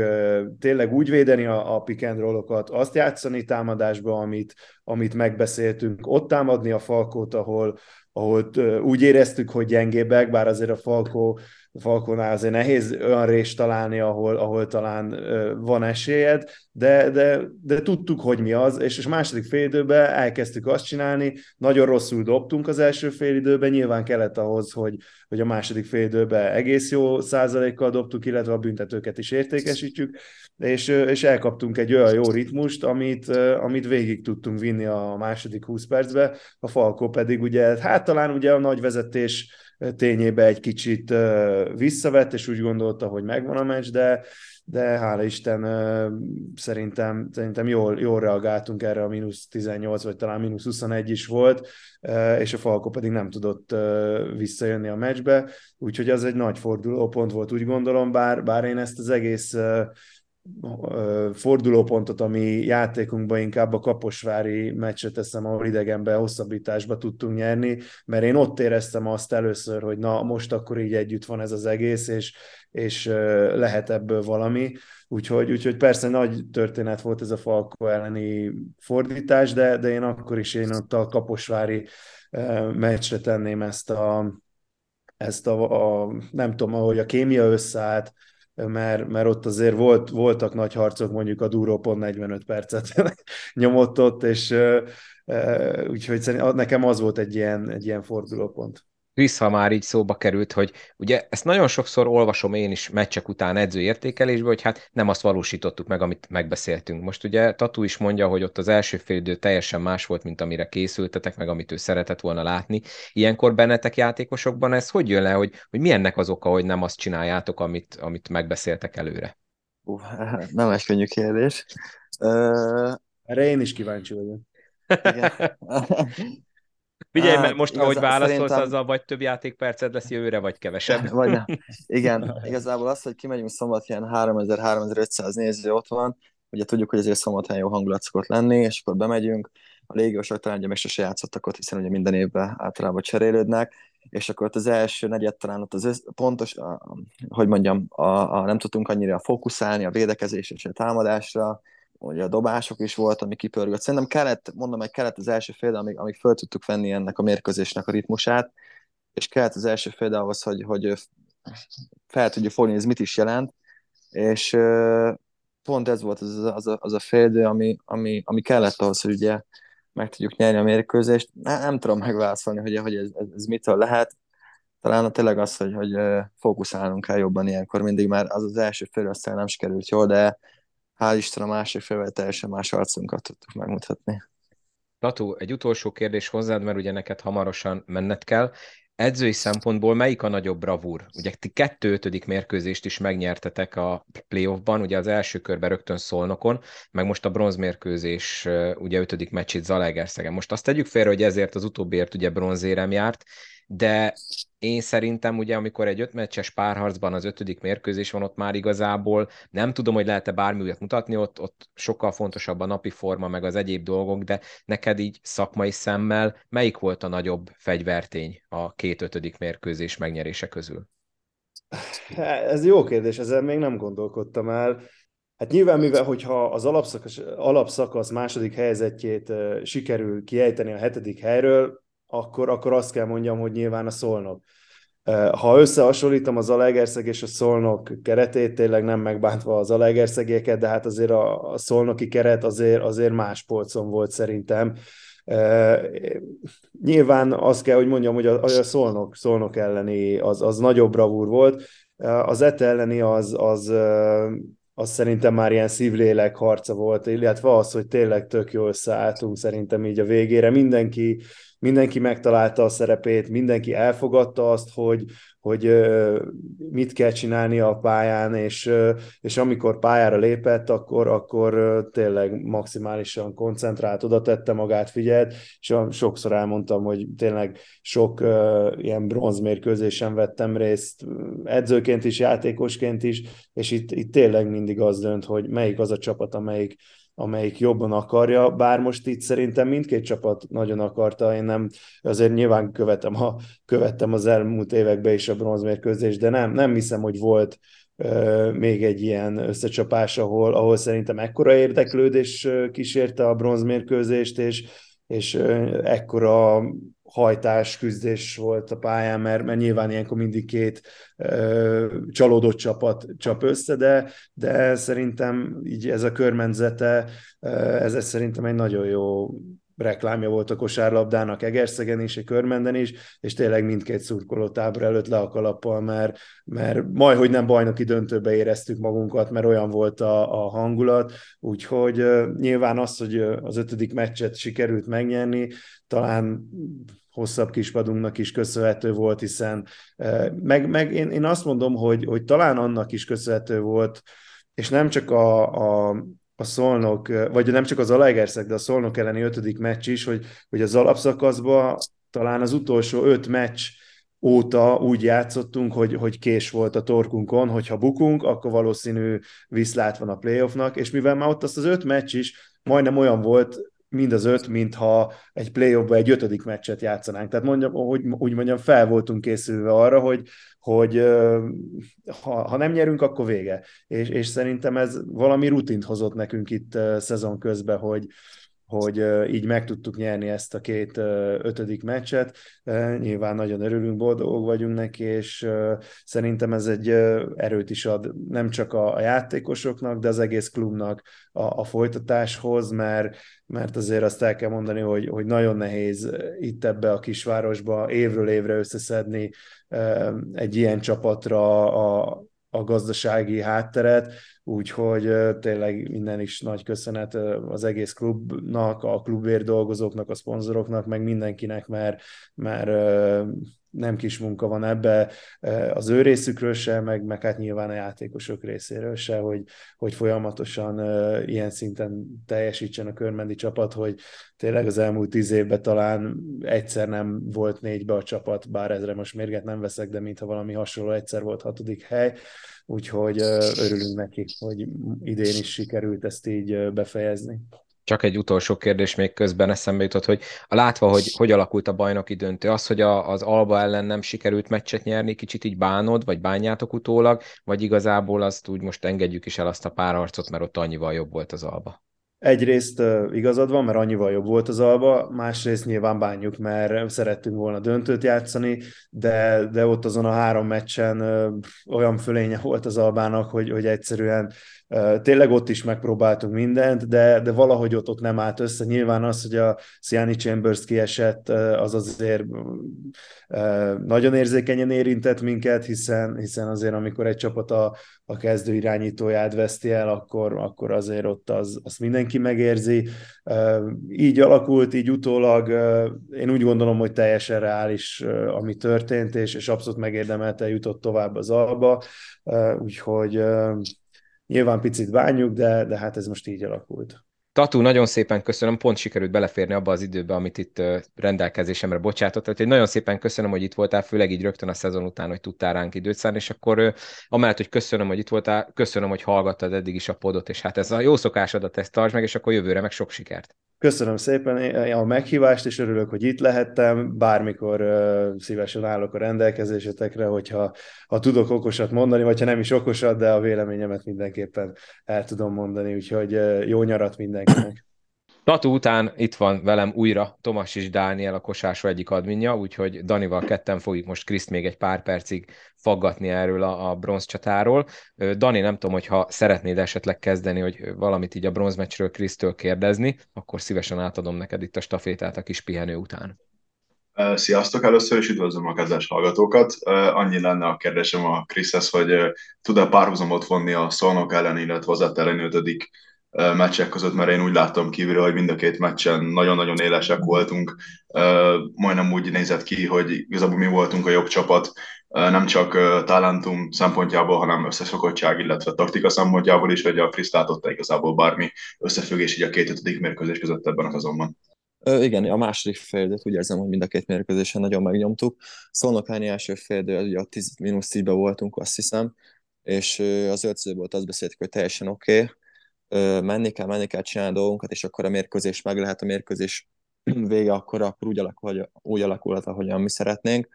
tényleg úgy védeni a, a pick and roll-okat, azt játszani támadásba, amit, amit megbeszéltünk, ott támadni a falkót, ahol, ahol úgy éreztük, hogy gyengébbek, bár azért a falkó Falkonál azért nehéz olyan részt találni, ahol, ahol talán van esélyed, de, de, de tudtuk, hogy mi az, és a második félidőben elkezdtük azt csinálni, nagyon rosszul dobtunk az első félidőben, nyilván kellett ahhoz, hogy, hogy a második félidőben egész jó százalékkal dobtuk, illetve a büntetőket is értékesítjük, és, és elkaptunk egy olyan jó ritmust, amit, amit végig tudtunk vinni a második 20 percbe, a Falkó pedig ugye, hát talán ugye a nagy vezetés tényébe egy kicsit visszavett, és úgy gondolta, hogy megvan a meccs, de, de hála Isten szerintem, szerintem jól, jól reagáltunk erre a mínusz 18, vagy talán mínusz 21 is volt, és a Falko pedig nem tudott visszajönni a meccsbe, úgyhogy az egy nagy fordulópont volt, úgy gondolom, bár, bár én ezt az egész fordulópontot, ami játékunkban inkább a Kaposvári meccset teszem, ahol idegenben hosszabbításba tudtunk nyerni, mert én ott éreztem azt először, hogy na most akkor így együtt van ez az egész, és, és lehet ebből valami. Úgyhogy, úgyhogy persze nagy történet volt ez a Falko elleni fordítás, de, de én akkor is én ott a Kaposvári meccsre tenném ezt a, ezt a, a nem tudom, ahogy a kémia összeállt, mert, mert ott azért volt, voltak nagy harcok, mondjuk a Duró pont 45 percet [laughs] nyomott ott, és úgyhogy nekem az volt egy ilyen, egy ilyen fordulópont. Krisz, ha már így szóba került, hogy ugye ezt nagyon sokszor olvasom én is meccsek után edzőértékelésbe, hogy hát nem azt valósítottuk meg, amit megbeszéltünk. Most ugye Tatu is mondja, hogy ott az első fél idő teljesen más volt, mint amire készültetek, meg amit ő szeretett volna látni. Ilyenkor bennetek játékosokban ez hogy jön le, hogy, hogy mi ennek az oka, hogy nem azt csináljátok, amit, amit megbeszéltek előre? Uh, [laughs] nem egy könnyű kérdés. Uh, Erre én is kíváncsi vagyok. Igen. [laughs] [laughs] Figyelj, mert most, igaz, ahogy válaszolsz, szerintem... azzal vagy több játékperced lesz jövőre, vagy kevesebb. [laughs] vagy nem. [laughs] Igen, igazából az, hogy kimegyünk szombathelyen 3000-3500 néző ott van, ugye tudjuk, hogy azért szombathelyen jó hangulat szokott lenni, és akkor bemegyünk, a légiósok talán ugye még sose játszottak ott, hiszen ugye minden évben általában cserélődnek, és akkor ott az első negyed talán ott az össz, pontos, a, hogy mondjam, a, a, nem tudtunk annyira fókuszálni a védekezésre és a támadásra, ugye a dobások is volt, ami kipörgött. Szerintem kellett, mondom, hogy kellett az első fél, amíg, amíg föl tudtuk venni ennek a mérkőzésnek a ritmusát, és kellett az első fél ahhoz, hogy, hogy fel tudja fogni, ez mit is jelent, és pont ez volt az, az, a, az a fél, ami, ami, ami kellett ahhoz, hogy ugye meg tudjuk nyerni a mérkőzést. Nem, nem tudom megválaszolni, hogy, hogy ez, ez, ez mitől lehet. Talán tényleg az, hogy, hogy fókuszálnunk kell jobban ilyenkor, mindig már az az első fél aztán nem sikerült jól, de hál' Isten a másik félvel teljesen más arcunkat tudtuk megmutatni. Latu, egy utolsó kérdés hozzád, mert ugye neked hamarosan menned kell. Edzői szempontból melyik a nagyobb bravúr? Ugye ti kettő ötödik mérkőzést is megnyertetek a playoffban, ugye az első körben rögtön Szolnokon, meg most a bronzmérkőzés ugye ötödik meccsét Zalaegerszegen. Most azt tegyük félre, hogy ezért az utóbbiért ugye bronzérem járt, de én szerintem ugye, amikor egy ötmeccses párharcban az ötödik mérkőzés van, ott már igazából nem tudom, hogy lehet-e bármi újat mutatni, ott, ott sokkal fontosabb a napi forma, meg az egyéb dolgok, de neked így szakmai szemmel melyik volt a nagyobb fegyvertény a két ötödik mérkőzés megnyerése közül? Ez jó kérdés, ezzel még nem gondolkodtam el. Hát nyilván, mivel hogyha az alapszakasz, alapszakasz második helyzetjét sikerül kiejteni a hetedik helyről, akkor, akkor azt kell mondjam, hogy nyilván a Szolnok. Ha összehasonlítom az Alegerszeg és a Szolnok keretét, tényleg nem megbántva az Alegerszegéket, de hát azért a, a Szolnoki keret azért, azért más polcon volt szerintem. nyilván azt kell, hogy mondjam, hogy a, a Szolnok, Szolnok elleni az, az nagyobb bravúr volt, az ETE elleni az, az, az szerintem már ilyen szívlélek harca volt, illetve az, hogy tényleg tök jól összeálltunk szerintem így a végére. Mindenki mindenki megtalálta a szerepét, mindenki elfogadta azt, hogy, hogy mit kell csinálni a pályán, és, és amikor pályára lépett, akkor, akkor tényleg maximálisan koncentrált, oda tette magát, figyelt, és sokszor elmondtam, hogy tényleg sok ilyen bronzmérkőzésen vettem részt, edzőként is, játékosként is, és itt, itt tényleg mindig az dönt, hogy melyik az a csapat, amelyik amelyik jobban akarja, bár most itt szerintem mindkét csapat nagyon akarta, én nem, azért nyilván követem, a, követtem az elmúlt években is a bronzmérkőzést, de nem, nem hiszem, hogy volt még egy ilyen összecsapás, ahol, ahol szerintem ekkora érdeklődés kísérte a bronzmérkőzést, és, és ekkora hajtás, küzdés volt a pályán, mert, mert nyilván ilyenkor mindig két ö, csalódott csapat csap össze, de, de szerintem így ez a körmenzete, ez, ez szerintem egy nagyon jó reklámja volt a kosárlabdának Egerszegen is, a Körmenden is, és tényleg mindkét szurkoló tábor előtt le a kalappal, mert, mert majd, hogy nem bajnoki döntőbe éreztük magunkat, mert olyan volt a, a hangulat, úgyhogy nyilván az, hogy az ötödik meccset sikerült megnyerni, talán hosszabb kispadunknak is köszönhető volt, hiszen meg, meg én, én azt mondom, hogy, hogy talán annak is köszönhető volt, és nem csak a, a, a Szolnok, vagy nem csak az Alegerszeg, de a Szolnok elleni ötödik meccs is, hogy, hogy az alapszakaszban talán az utolsó öt meccs óta úgy játszottunk, hogy, hogy kés volt a torkunkon, hogyha bukunk, akkor valószínű viszlát van a playoffnak, és mivel már ott azt az öt meccs is majdnem olyan volt, mind az öt, mintha egy play egy ötödik meccset játszanánk. Tehát mondjam, hogy úgy mondjam, fel voltunk készülve arra, hogy, hogy ha, ha nem nyerünk, akkor vége. És, és szerintem ez valami rutint hozott nekünk itt szezon közben, hogy, hogy így meg tudtuk nyerni ezt a két ötödik meccset. Nyilván nagyon örülünk, boldogok vagyunk neki, és szerintem ez egy erőt is ad nem csak a játékosoknak, de az egész klubnak a, a folytatáshoz, mert, mert azért azt el kell mondani, hogy, hogy nagyon nehéz itt ebbe a kisvárosba évről évre összeszedni egy ilyen csapatra a, a gazdasági hátteret, úgyhogy tényleg minden is nagy köszönet az egész klubnak, a klubért dolgozóknak, a szponzoroknak, meg mindenkinek, mert, mert nem kis munka van ebbe az ő részükről se, meg, meg hát nyilván a játékosok részéről se, hogy, hogy folyamatosan ilyen szinten teljesítsen a körmendi csapat, hogy tényleg az elmúlt tíz évben talán egyszer nem volt négybe a csapat, bár ezre most mérget nem veszek, de mintha valami hasonló egyszer volt hatodik hely, úgyhogy örülünk neki, hogy idén is sikerült ezt így befejezni. Csak egy utolsó kérdés még közben eszembe jutott, hogy a látva, hogy hogy alakult a bajnoki döntő, az, hogy a, az Alba ellen nem sikerült meccset nyerni, kicsit így bánod, vagy bánjátok utólag, vagy igazából azt úgy most engedjük is el azt a pár arcot, mert ott annyival jobb volt az Alba? Egyrészt igazad van, mert annyival jobb volt az alba, másrészt nyilván bánjuk, mert szerettünk volna döntőt játszani, de, de ott azon a három meccsen olyan fölénye volt az albának, hogy, hogy egyszerűen tényleg ott is megpróbáltunk mindent, de, de valahogy ott, ott nem állt össze. Nyilván az, hogy a Siani Chambers kiesett, az azért nagyon érzékenyen érintett minket, hiszen, hiszen azért amikor egy csapat a, a kezdő irányítóját veszti el, akkor, akkor azért ott az, azt mindenki megérzi. Így alakult, így utólag én úgy gondolom, hogy teljesen reális, ami történt, és, és abszolút megérdemelte jutott tovább az alba, úgyhogy nyilván picit bánjuk, de, de hát ez most így alakult. Tatu, nagyon szépen köszönöm, pont sikerült beleférni abba az időbe, amit itt rendelkezésemre bocsátott. Tehát nagyon szépen köszönöm, hogy itt voltál, főleg így rögtön a szezon után, hogy tudtál ránk időt szállni, és akkor amellett, hogy köszönöm, hogy itt voltál, köszönöm, hogy hallgattad eddig is a podot, és hát ez a jó szokásodat, ezt tartsd meg, és akkor jövőre meg sok sikert. Köszönöm szépen a meghívást, és örülök, hogy itt lehettem. Bármikor szívesen állok a rendelkezésetekre, hogyha ha tudok okosat mondani, vagy ha nem is okosat, de a véleményemet mindenképpen el tudom mondani. Úgyhogy jó nyarat mindenkinek. Tatu után itt van velem újra Tomas és Dániel, a kosásó egyik adminja, úgyhogy Danival ketten fogjuk most Kriszt még egy pár percig faggatni erről a, a bronzcsatáról. Dani, nem tudom, hogyha szeretnéd esetleg kezdeni, hogy valamit így a bronzmeccsről Krisztől kérdezni, akkor szívesen átadom neked itt a stafétát a kis pihenő után. Sziasztok! Először is üdvözlöm a kedves hallgatókat. Annyi lenne a kérdésem a Kriszhez, hogy tud-e párhuzamot vonni a Szolnok ellen, illetve az ellen meccsek között, mert én úgy láttam kívülről, hogy mind a két meccsen nagyon-nagyon élesek voltunk. Majdnem úgy nézett ki, hogy igazából mi voltunk a jobb csapat, nem csak talentum szempontjából, hanem összeszokottság, illetve taktika szempontjából is, hogy a Kriszt látotta igazából bármi összefüggés így a két ötödik mérkőzés között ebben a szezonban. igen, a második féldőt úgy érzem, hogy mind a két mérkőzésen nagyon megnyomtuk. Szolnokáni első féldő, ugye a 10 mínusz 10 voltunk, azt hiszem, és az öltözőből azt beszéltük, hogy teljesen oké, okay menni kell, menni kell csinálni dolgunkat, és akkor a mérkőzés meg lehet, a mérkőzés [clears throat] vége, akkor, akkor úgy, alakul, úgy alakulhat, ahogyan mi szeretnénk.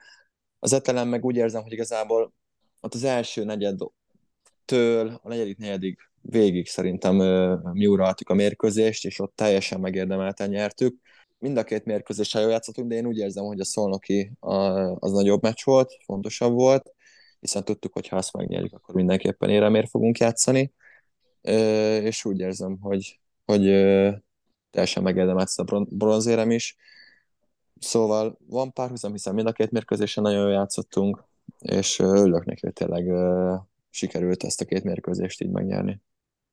Az etelen meg úgy érzem, hogy igazából ott az első negyedtől a negyedik negyedik végig szerintem mi uraltuk a mérkőzést, és ott teljesen megérdemelten nyertük. Mind a két mérkőzéssel jól játszottunk, de én úgy érzem, hogy a Szolnoki az nagyobb meccs volt, fontosabb volt, hiszen tudtuk, hogy ha azt megnyerjük, akkor mindenképpen éremért fogunk játszani és úgy érzem, hogy, hogy teljesen megérdemelt ezt a bronzérem is. Szóval van párhuzam, hiszen mind a két mérkőzésen nagyon jól játszottunk, és örülök neki, hogy tényleg sikerült ezt a két mérkőzést így megnyerni.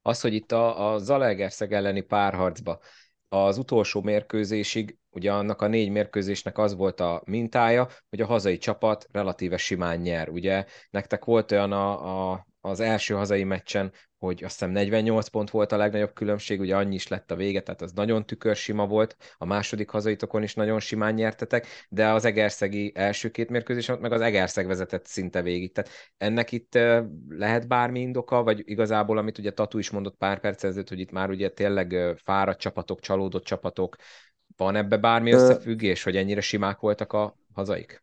Az, hogy itt a, a Zalaegerszeg elleni párharcba az utolsó mérkőzésig, ugye annak a négy mérkőzésnek az volt a mintája, hogy a hazai csapat relatíve simán nyer. Ugye nektek volt olyan a, a, az első hazai meccsen, hogy azt hiszem 48 pont volt a legnagyobb különbség, ugye annyi is lett a vége, tehát az nagyon tükörsima volt, a második hazaitokon is nagyon simán nyertetek, de az Egerszegi első két mérkőzés, meg az Egerszeg vezetett szinte végig. Tehát ennek itt lehet bármi indoka, vagy igazából, amit ugye Tatu is mondott pár perc ezelőtt, hogy itt már ugye tényleg fáradt csapatok, csalódott csapatok, van ebbe bármi összefüggés, hogy ennyire simák voltak a hazaik?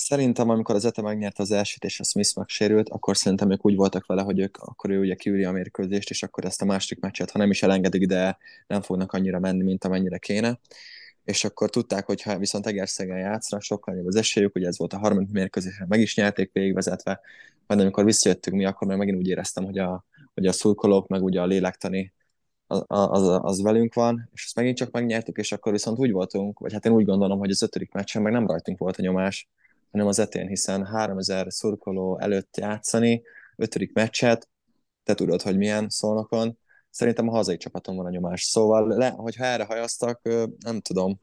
Szerintem, amikor az Ete megnyerte az elsőt, és a Smith megsérült, akkor szerintem ők úgy voltak vele, hogy ők, akkor ő ugye kiüli a mérkőzést, és akkor ezt a második meccset, ha nem is elengedik, de nem fognak annyira menni, mint amennyire kéne. És akkor tudták, hogy ha viszont Egerszegen játszanak, sokkal jobb az esélyük, ugye ez volt a harmadik mérkőzésre, meg is nyerték végigvezetve, majd amikor visszajöttünk mi, akkor meg megint úgy éreztem, hogy a, hogy a szurkolók, meg ugye a lélektani az, az, az velünk van, és ezt megint csak megnyertük, és akkor viszont úgy voltunk, vagy hát én úgy gondolom, hogy az ötödik meccsen meg nem rajtunk volt a nyomás, hanem az etén, hiszen 3000 szurkoló előtt játszani, ötödik meccset, te tudod, hogy milyen szólnokon, szerintem a hazai csapaton van a nyomás. Szóval, le, hogyha erre hajaztak, nem tudom,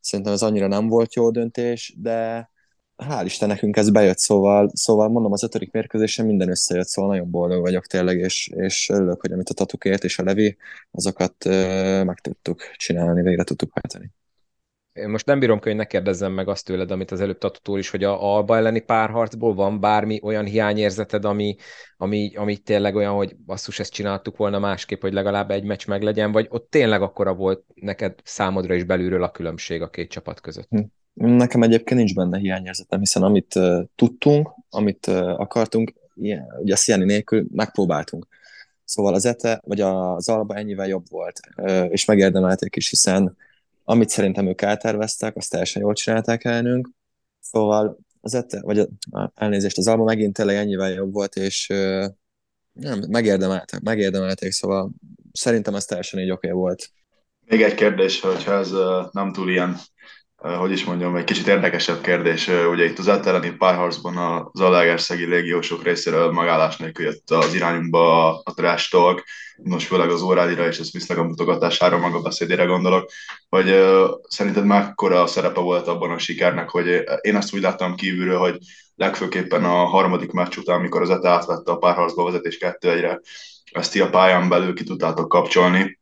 szerintem ez annyira nem volt jó döntés, de hál' Isten nekünk ez bejött, szóval, szóval mondom, az ötödik mérkőzésen minden összejött, szóval nagyon boldog vagyok tényleg, és, és örülök, hogy amit a Tatukért és a Levi, azokat ö, meg tudtuk csinálni, végre tudtuk hajtani. Én most nem bírom, hogy ne kérdezzem meg azt tőled, amit az előbb Tatutól is, hogy a Alba elleni párharcból van bármi olyan hiányérzeted, ami, ami, ami tényleg olyan, hogy basszus, ezt csináltuk volna másképp, hogy legalább egy meccs meglegyen, vagy ott tényleg akkora volt neked számodra is belülről a különbség a két csapat között? Hm. Nekem egyébként nincs benne hiányérzetem, hiszen amit uh, tudtunk, amit uh, akartunk, ilyen, ugye a Sziani nélkül megpróbáltunk. Szóval az ETE, vagy az Alba ennyivel jobb volt, és megérdemelték is, hiszen amit szerintem ők elterveztek, azt teljesen jól csinálták elnünk. Szóval az ette, vagy a, elnézést, az Alba megint tényleg ennyivel jobb volt, és uh, nem, megérdemeltek, megérdemelték, szóval szerintem ez teljesen így oké okay volt. Még egy kérdés, hogyha ez nem túl ilyen hogy is mondjam, egy kicsit érdekesebb kérdés. Ugye itt az elleni párharcban az Alegerszegi légiósok részéről megállás nélkül jött az irányunkba a, talk, most főleg az órádira és a Smithnek a mutogatására, maga beszédére gondolok, hogy uh, szerinted mekkora szerepe volt abban a sikernek, hogy én azt úgy láttam kívülről, hogy legfőképpen a harmadik meccs után, amikor az ETA átvette a párharcba vezetés kettő egyre, ezt ti a pályán belül ki tudtátok kapcsolni,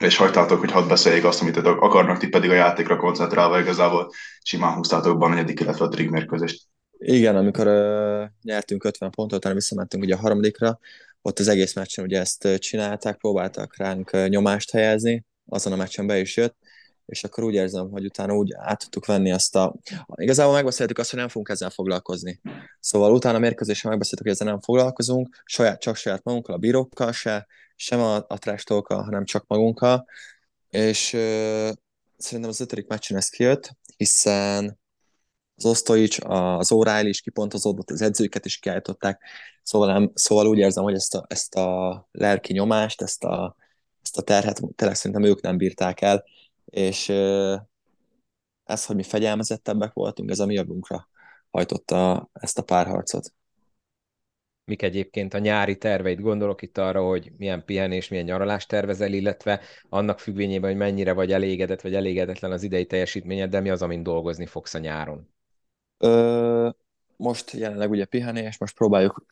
és hagytátok, hogy hadd beszéljék azt, amit akarnak, ti pedig a játékra koncentrálva igazából simán húztátok be a negyedik, illetve a trig mérkőzést. Igen, amikor uh, nyertünk 50 pontot, utána visszamentünk ugye a harmadikra, ott az egész meccsen ugye ezt csinálták, próbáltak ránk nyomást helyezni, azon a meccsen be is jött, és akkor úgy érzem, hogy utána úgy át tudtuk venni azt a... Igazából megbeszéltük azt, hogy nem fogunk ezzel foglalkozni. Szóval utána a mérkőzésen megbeszéltük, hogy ezzel nem foglalkozunk, saját, csak saját magunkkal, a bírókkal se, sem a, a trash hanem csak magunkkal, és ö, szerintem az ötödik meccsen ez kijött, hiszen az Osztoics, az O'Reilly is kipontozódott, az edzőket is kiállították, szóval, nem, szóval úgy érzem, hogy ezt a, ezt a lelki nyomást, ezt a, ezt a terhet tényleg szerintem ők nem bírták el, és ez, hogy mi fegyelmezettebbek voltunk, ez a mi javunkra hajtotta ezt a párharcot mik egyébként a nyári terveid. Gondolok itt arra, hogy milyen pihenés, milyen nyaralást tervezel, illetve annak függvényében, hogy mennyire vagy elégedett, vagy elégedetlen az idei teljesítményed, de mi az, amin dolgozni fogsz a nyáron? Ö, most jelenleg ugye pihenés, most próbáljuk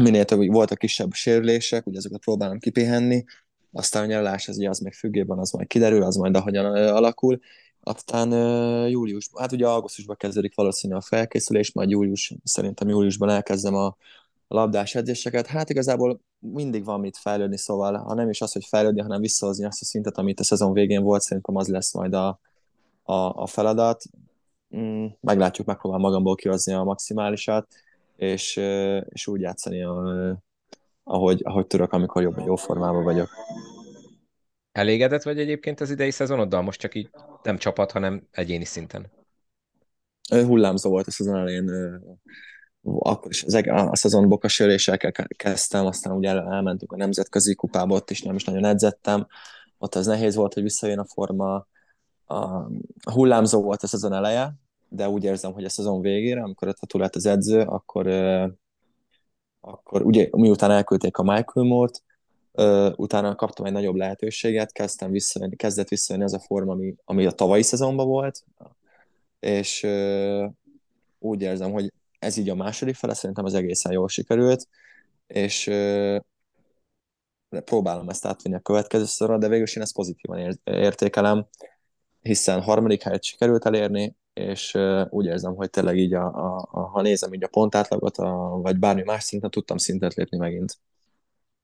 minél több, voltak kisebb sérülések, ugye ezeket próbálom kipihenni, aztán a nyaralás az, ugye az még függében, az majd kiderül, az majd ahogyan alakul, aztán július, hát ugye augusztusban kezdődik valószínűleg a felkészülés, majd július, szerintem júliusban elkezdem a labdás edzéseket, hát igazából mindig van mit fejlődni, szóval ha nem is az, hogy fejlődni, hanem visszahozni azt a szintet, amit a szezon végén volt, szerintem az lesz majd a, a, a feladat. Mm, meglátjuk, megpróbál magamból kihozni a maximálisat, és, és úgy játszani, ahogy, ahogy tudok, amikor jobb, jó formában vagyok. Elégedett vagy egyébként az idei szezonoddal? Most csak így nem csapat, hanem egyéni szinten. Hullámzó volt a szezon elején akkor is az, a, szezon bokasöléssel kezdtem, aztán ugye elmentünk a nemzetközi kupába, ott is nem is nagyon edzettem, ott az nehéz volt, hogy visszajön a forma, a hullámzó volt a szezon eleje, de úgy érzem, hogy a szezon végére, amikor a Tatu lett az edző, akkor, akkor ugye miután elküldték a Michael Moore-t, utána kaptam egy nagyobb lehetőséget, kezdtem visszajönni, kezdett visszajönni az a forma, ami, ami a tavalyi szezonban volt, és úgy érzem, hogy ez így a második fele, szerintem az egészen jól sikerült, és próbálom ezt átvinni a következő szorra, de végül is én ezt pozitívan értékelem, hiszen harmadik helyet sikerült elérni, és úgy érzem, hogy tényleg így, a, a, a, ha nézem így a pontátlagot, a, vagy bármi más szinten, tudtam szintet lépni megint.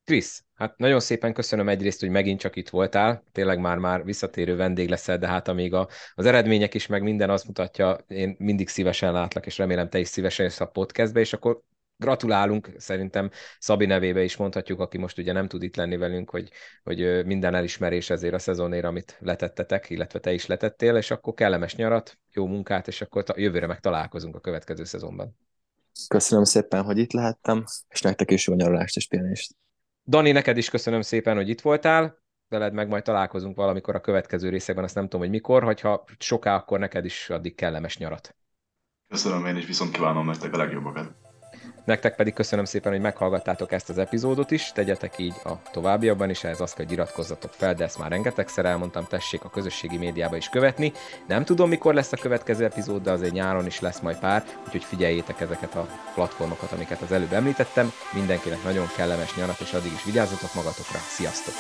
Krisz, hát nagyon szépen köszönöm egyrészt, hogy megint csak itt voltál, tényleg már-már visszatérő vendég leszel, de hát amíg a, az eredmények is, meg minden azt mutatja, én mindig szívesen látlak, és remélem te is szívesen jössz a podcastbe, és akkor gratulálunk, szerintem Szabi nevébe is mondhatjuk, aki most ugye nem tud itt lenni velünk, hogy, hogy minden elismerés ezért a szezonért, amit letettetek, illetve te is letettél, és akkor kellemes nyarat, jó munkát, és akkor jövőre meg találkozunk a következő szezonban. Köszönöm szépen, hogy itt lehettem, és nektek is jó nyaralást és pihenést. Dani, neked is köszönöm szépen, hogy itt voltál, veled meg majd találkozunk valamikor a következő részekben, azt nem tudom, hogy mikor, hogyha soká, akkor neked is addig kellemes nyarat. Köszönöm én is, viszont kívánom nektek a legjobbakat. Nektek pedig köszönöm szépen, hogy meghallgattátok ezt az epizódot is, tegyetek így a továbbiakban is, azt kell, hogy iratkozzatok fel, de ezt már rengetegszer elmondtam, tessék a közösségi médiába is követni. Nem tudom, mikor lesz a következő epizód, de azért nyáron is lesz majd pár, úgyhogy figyeljétek ezeket a platformokat, amiket az előbb említettem. Mindenkinek nagyon kellemes nyarat, és addig is vigyázzatok magatokra. Sziasztok!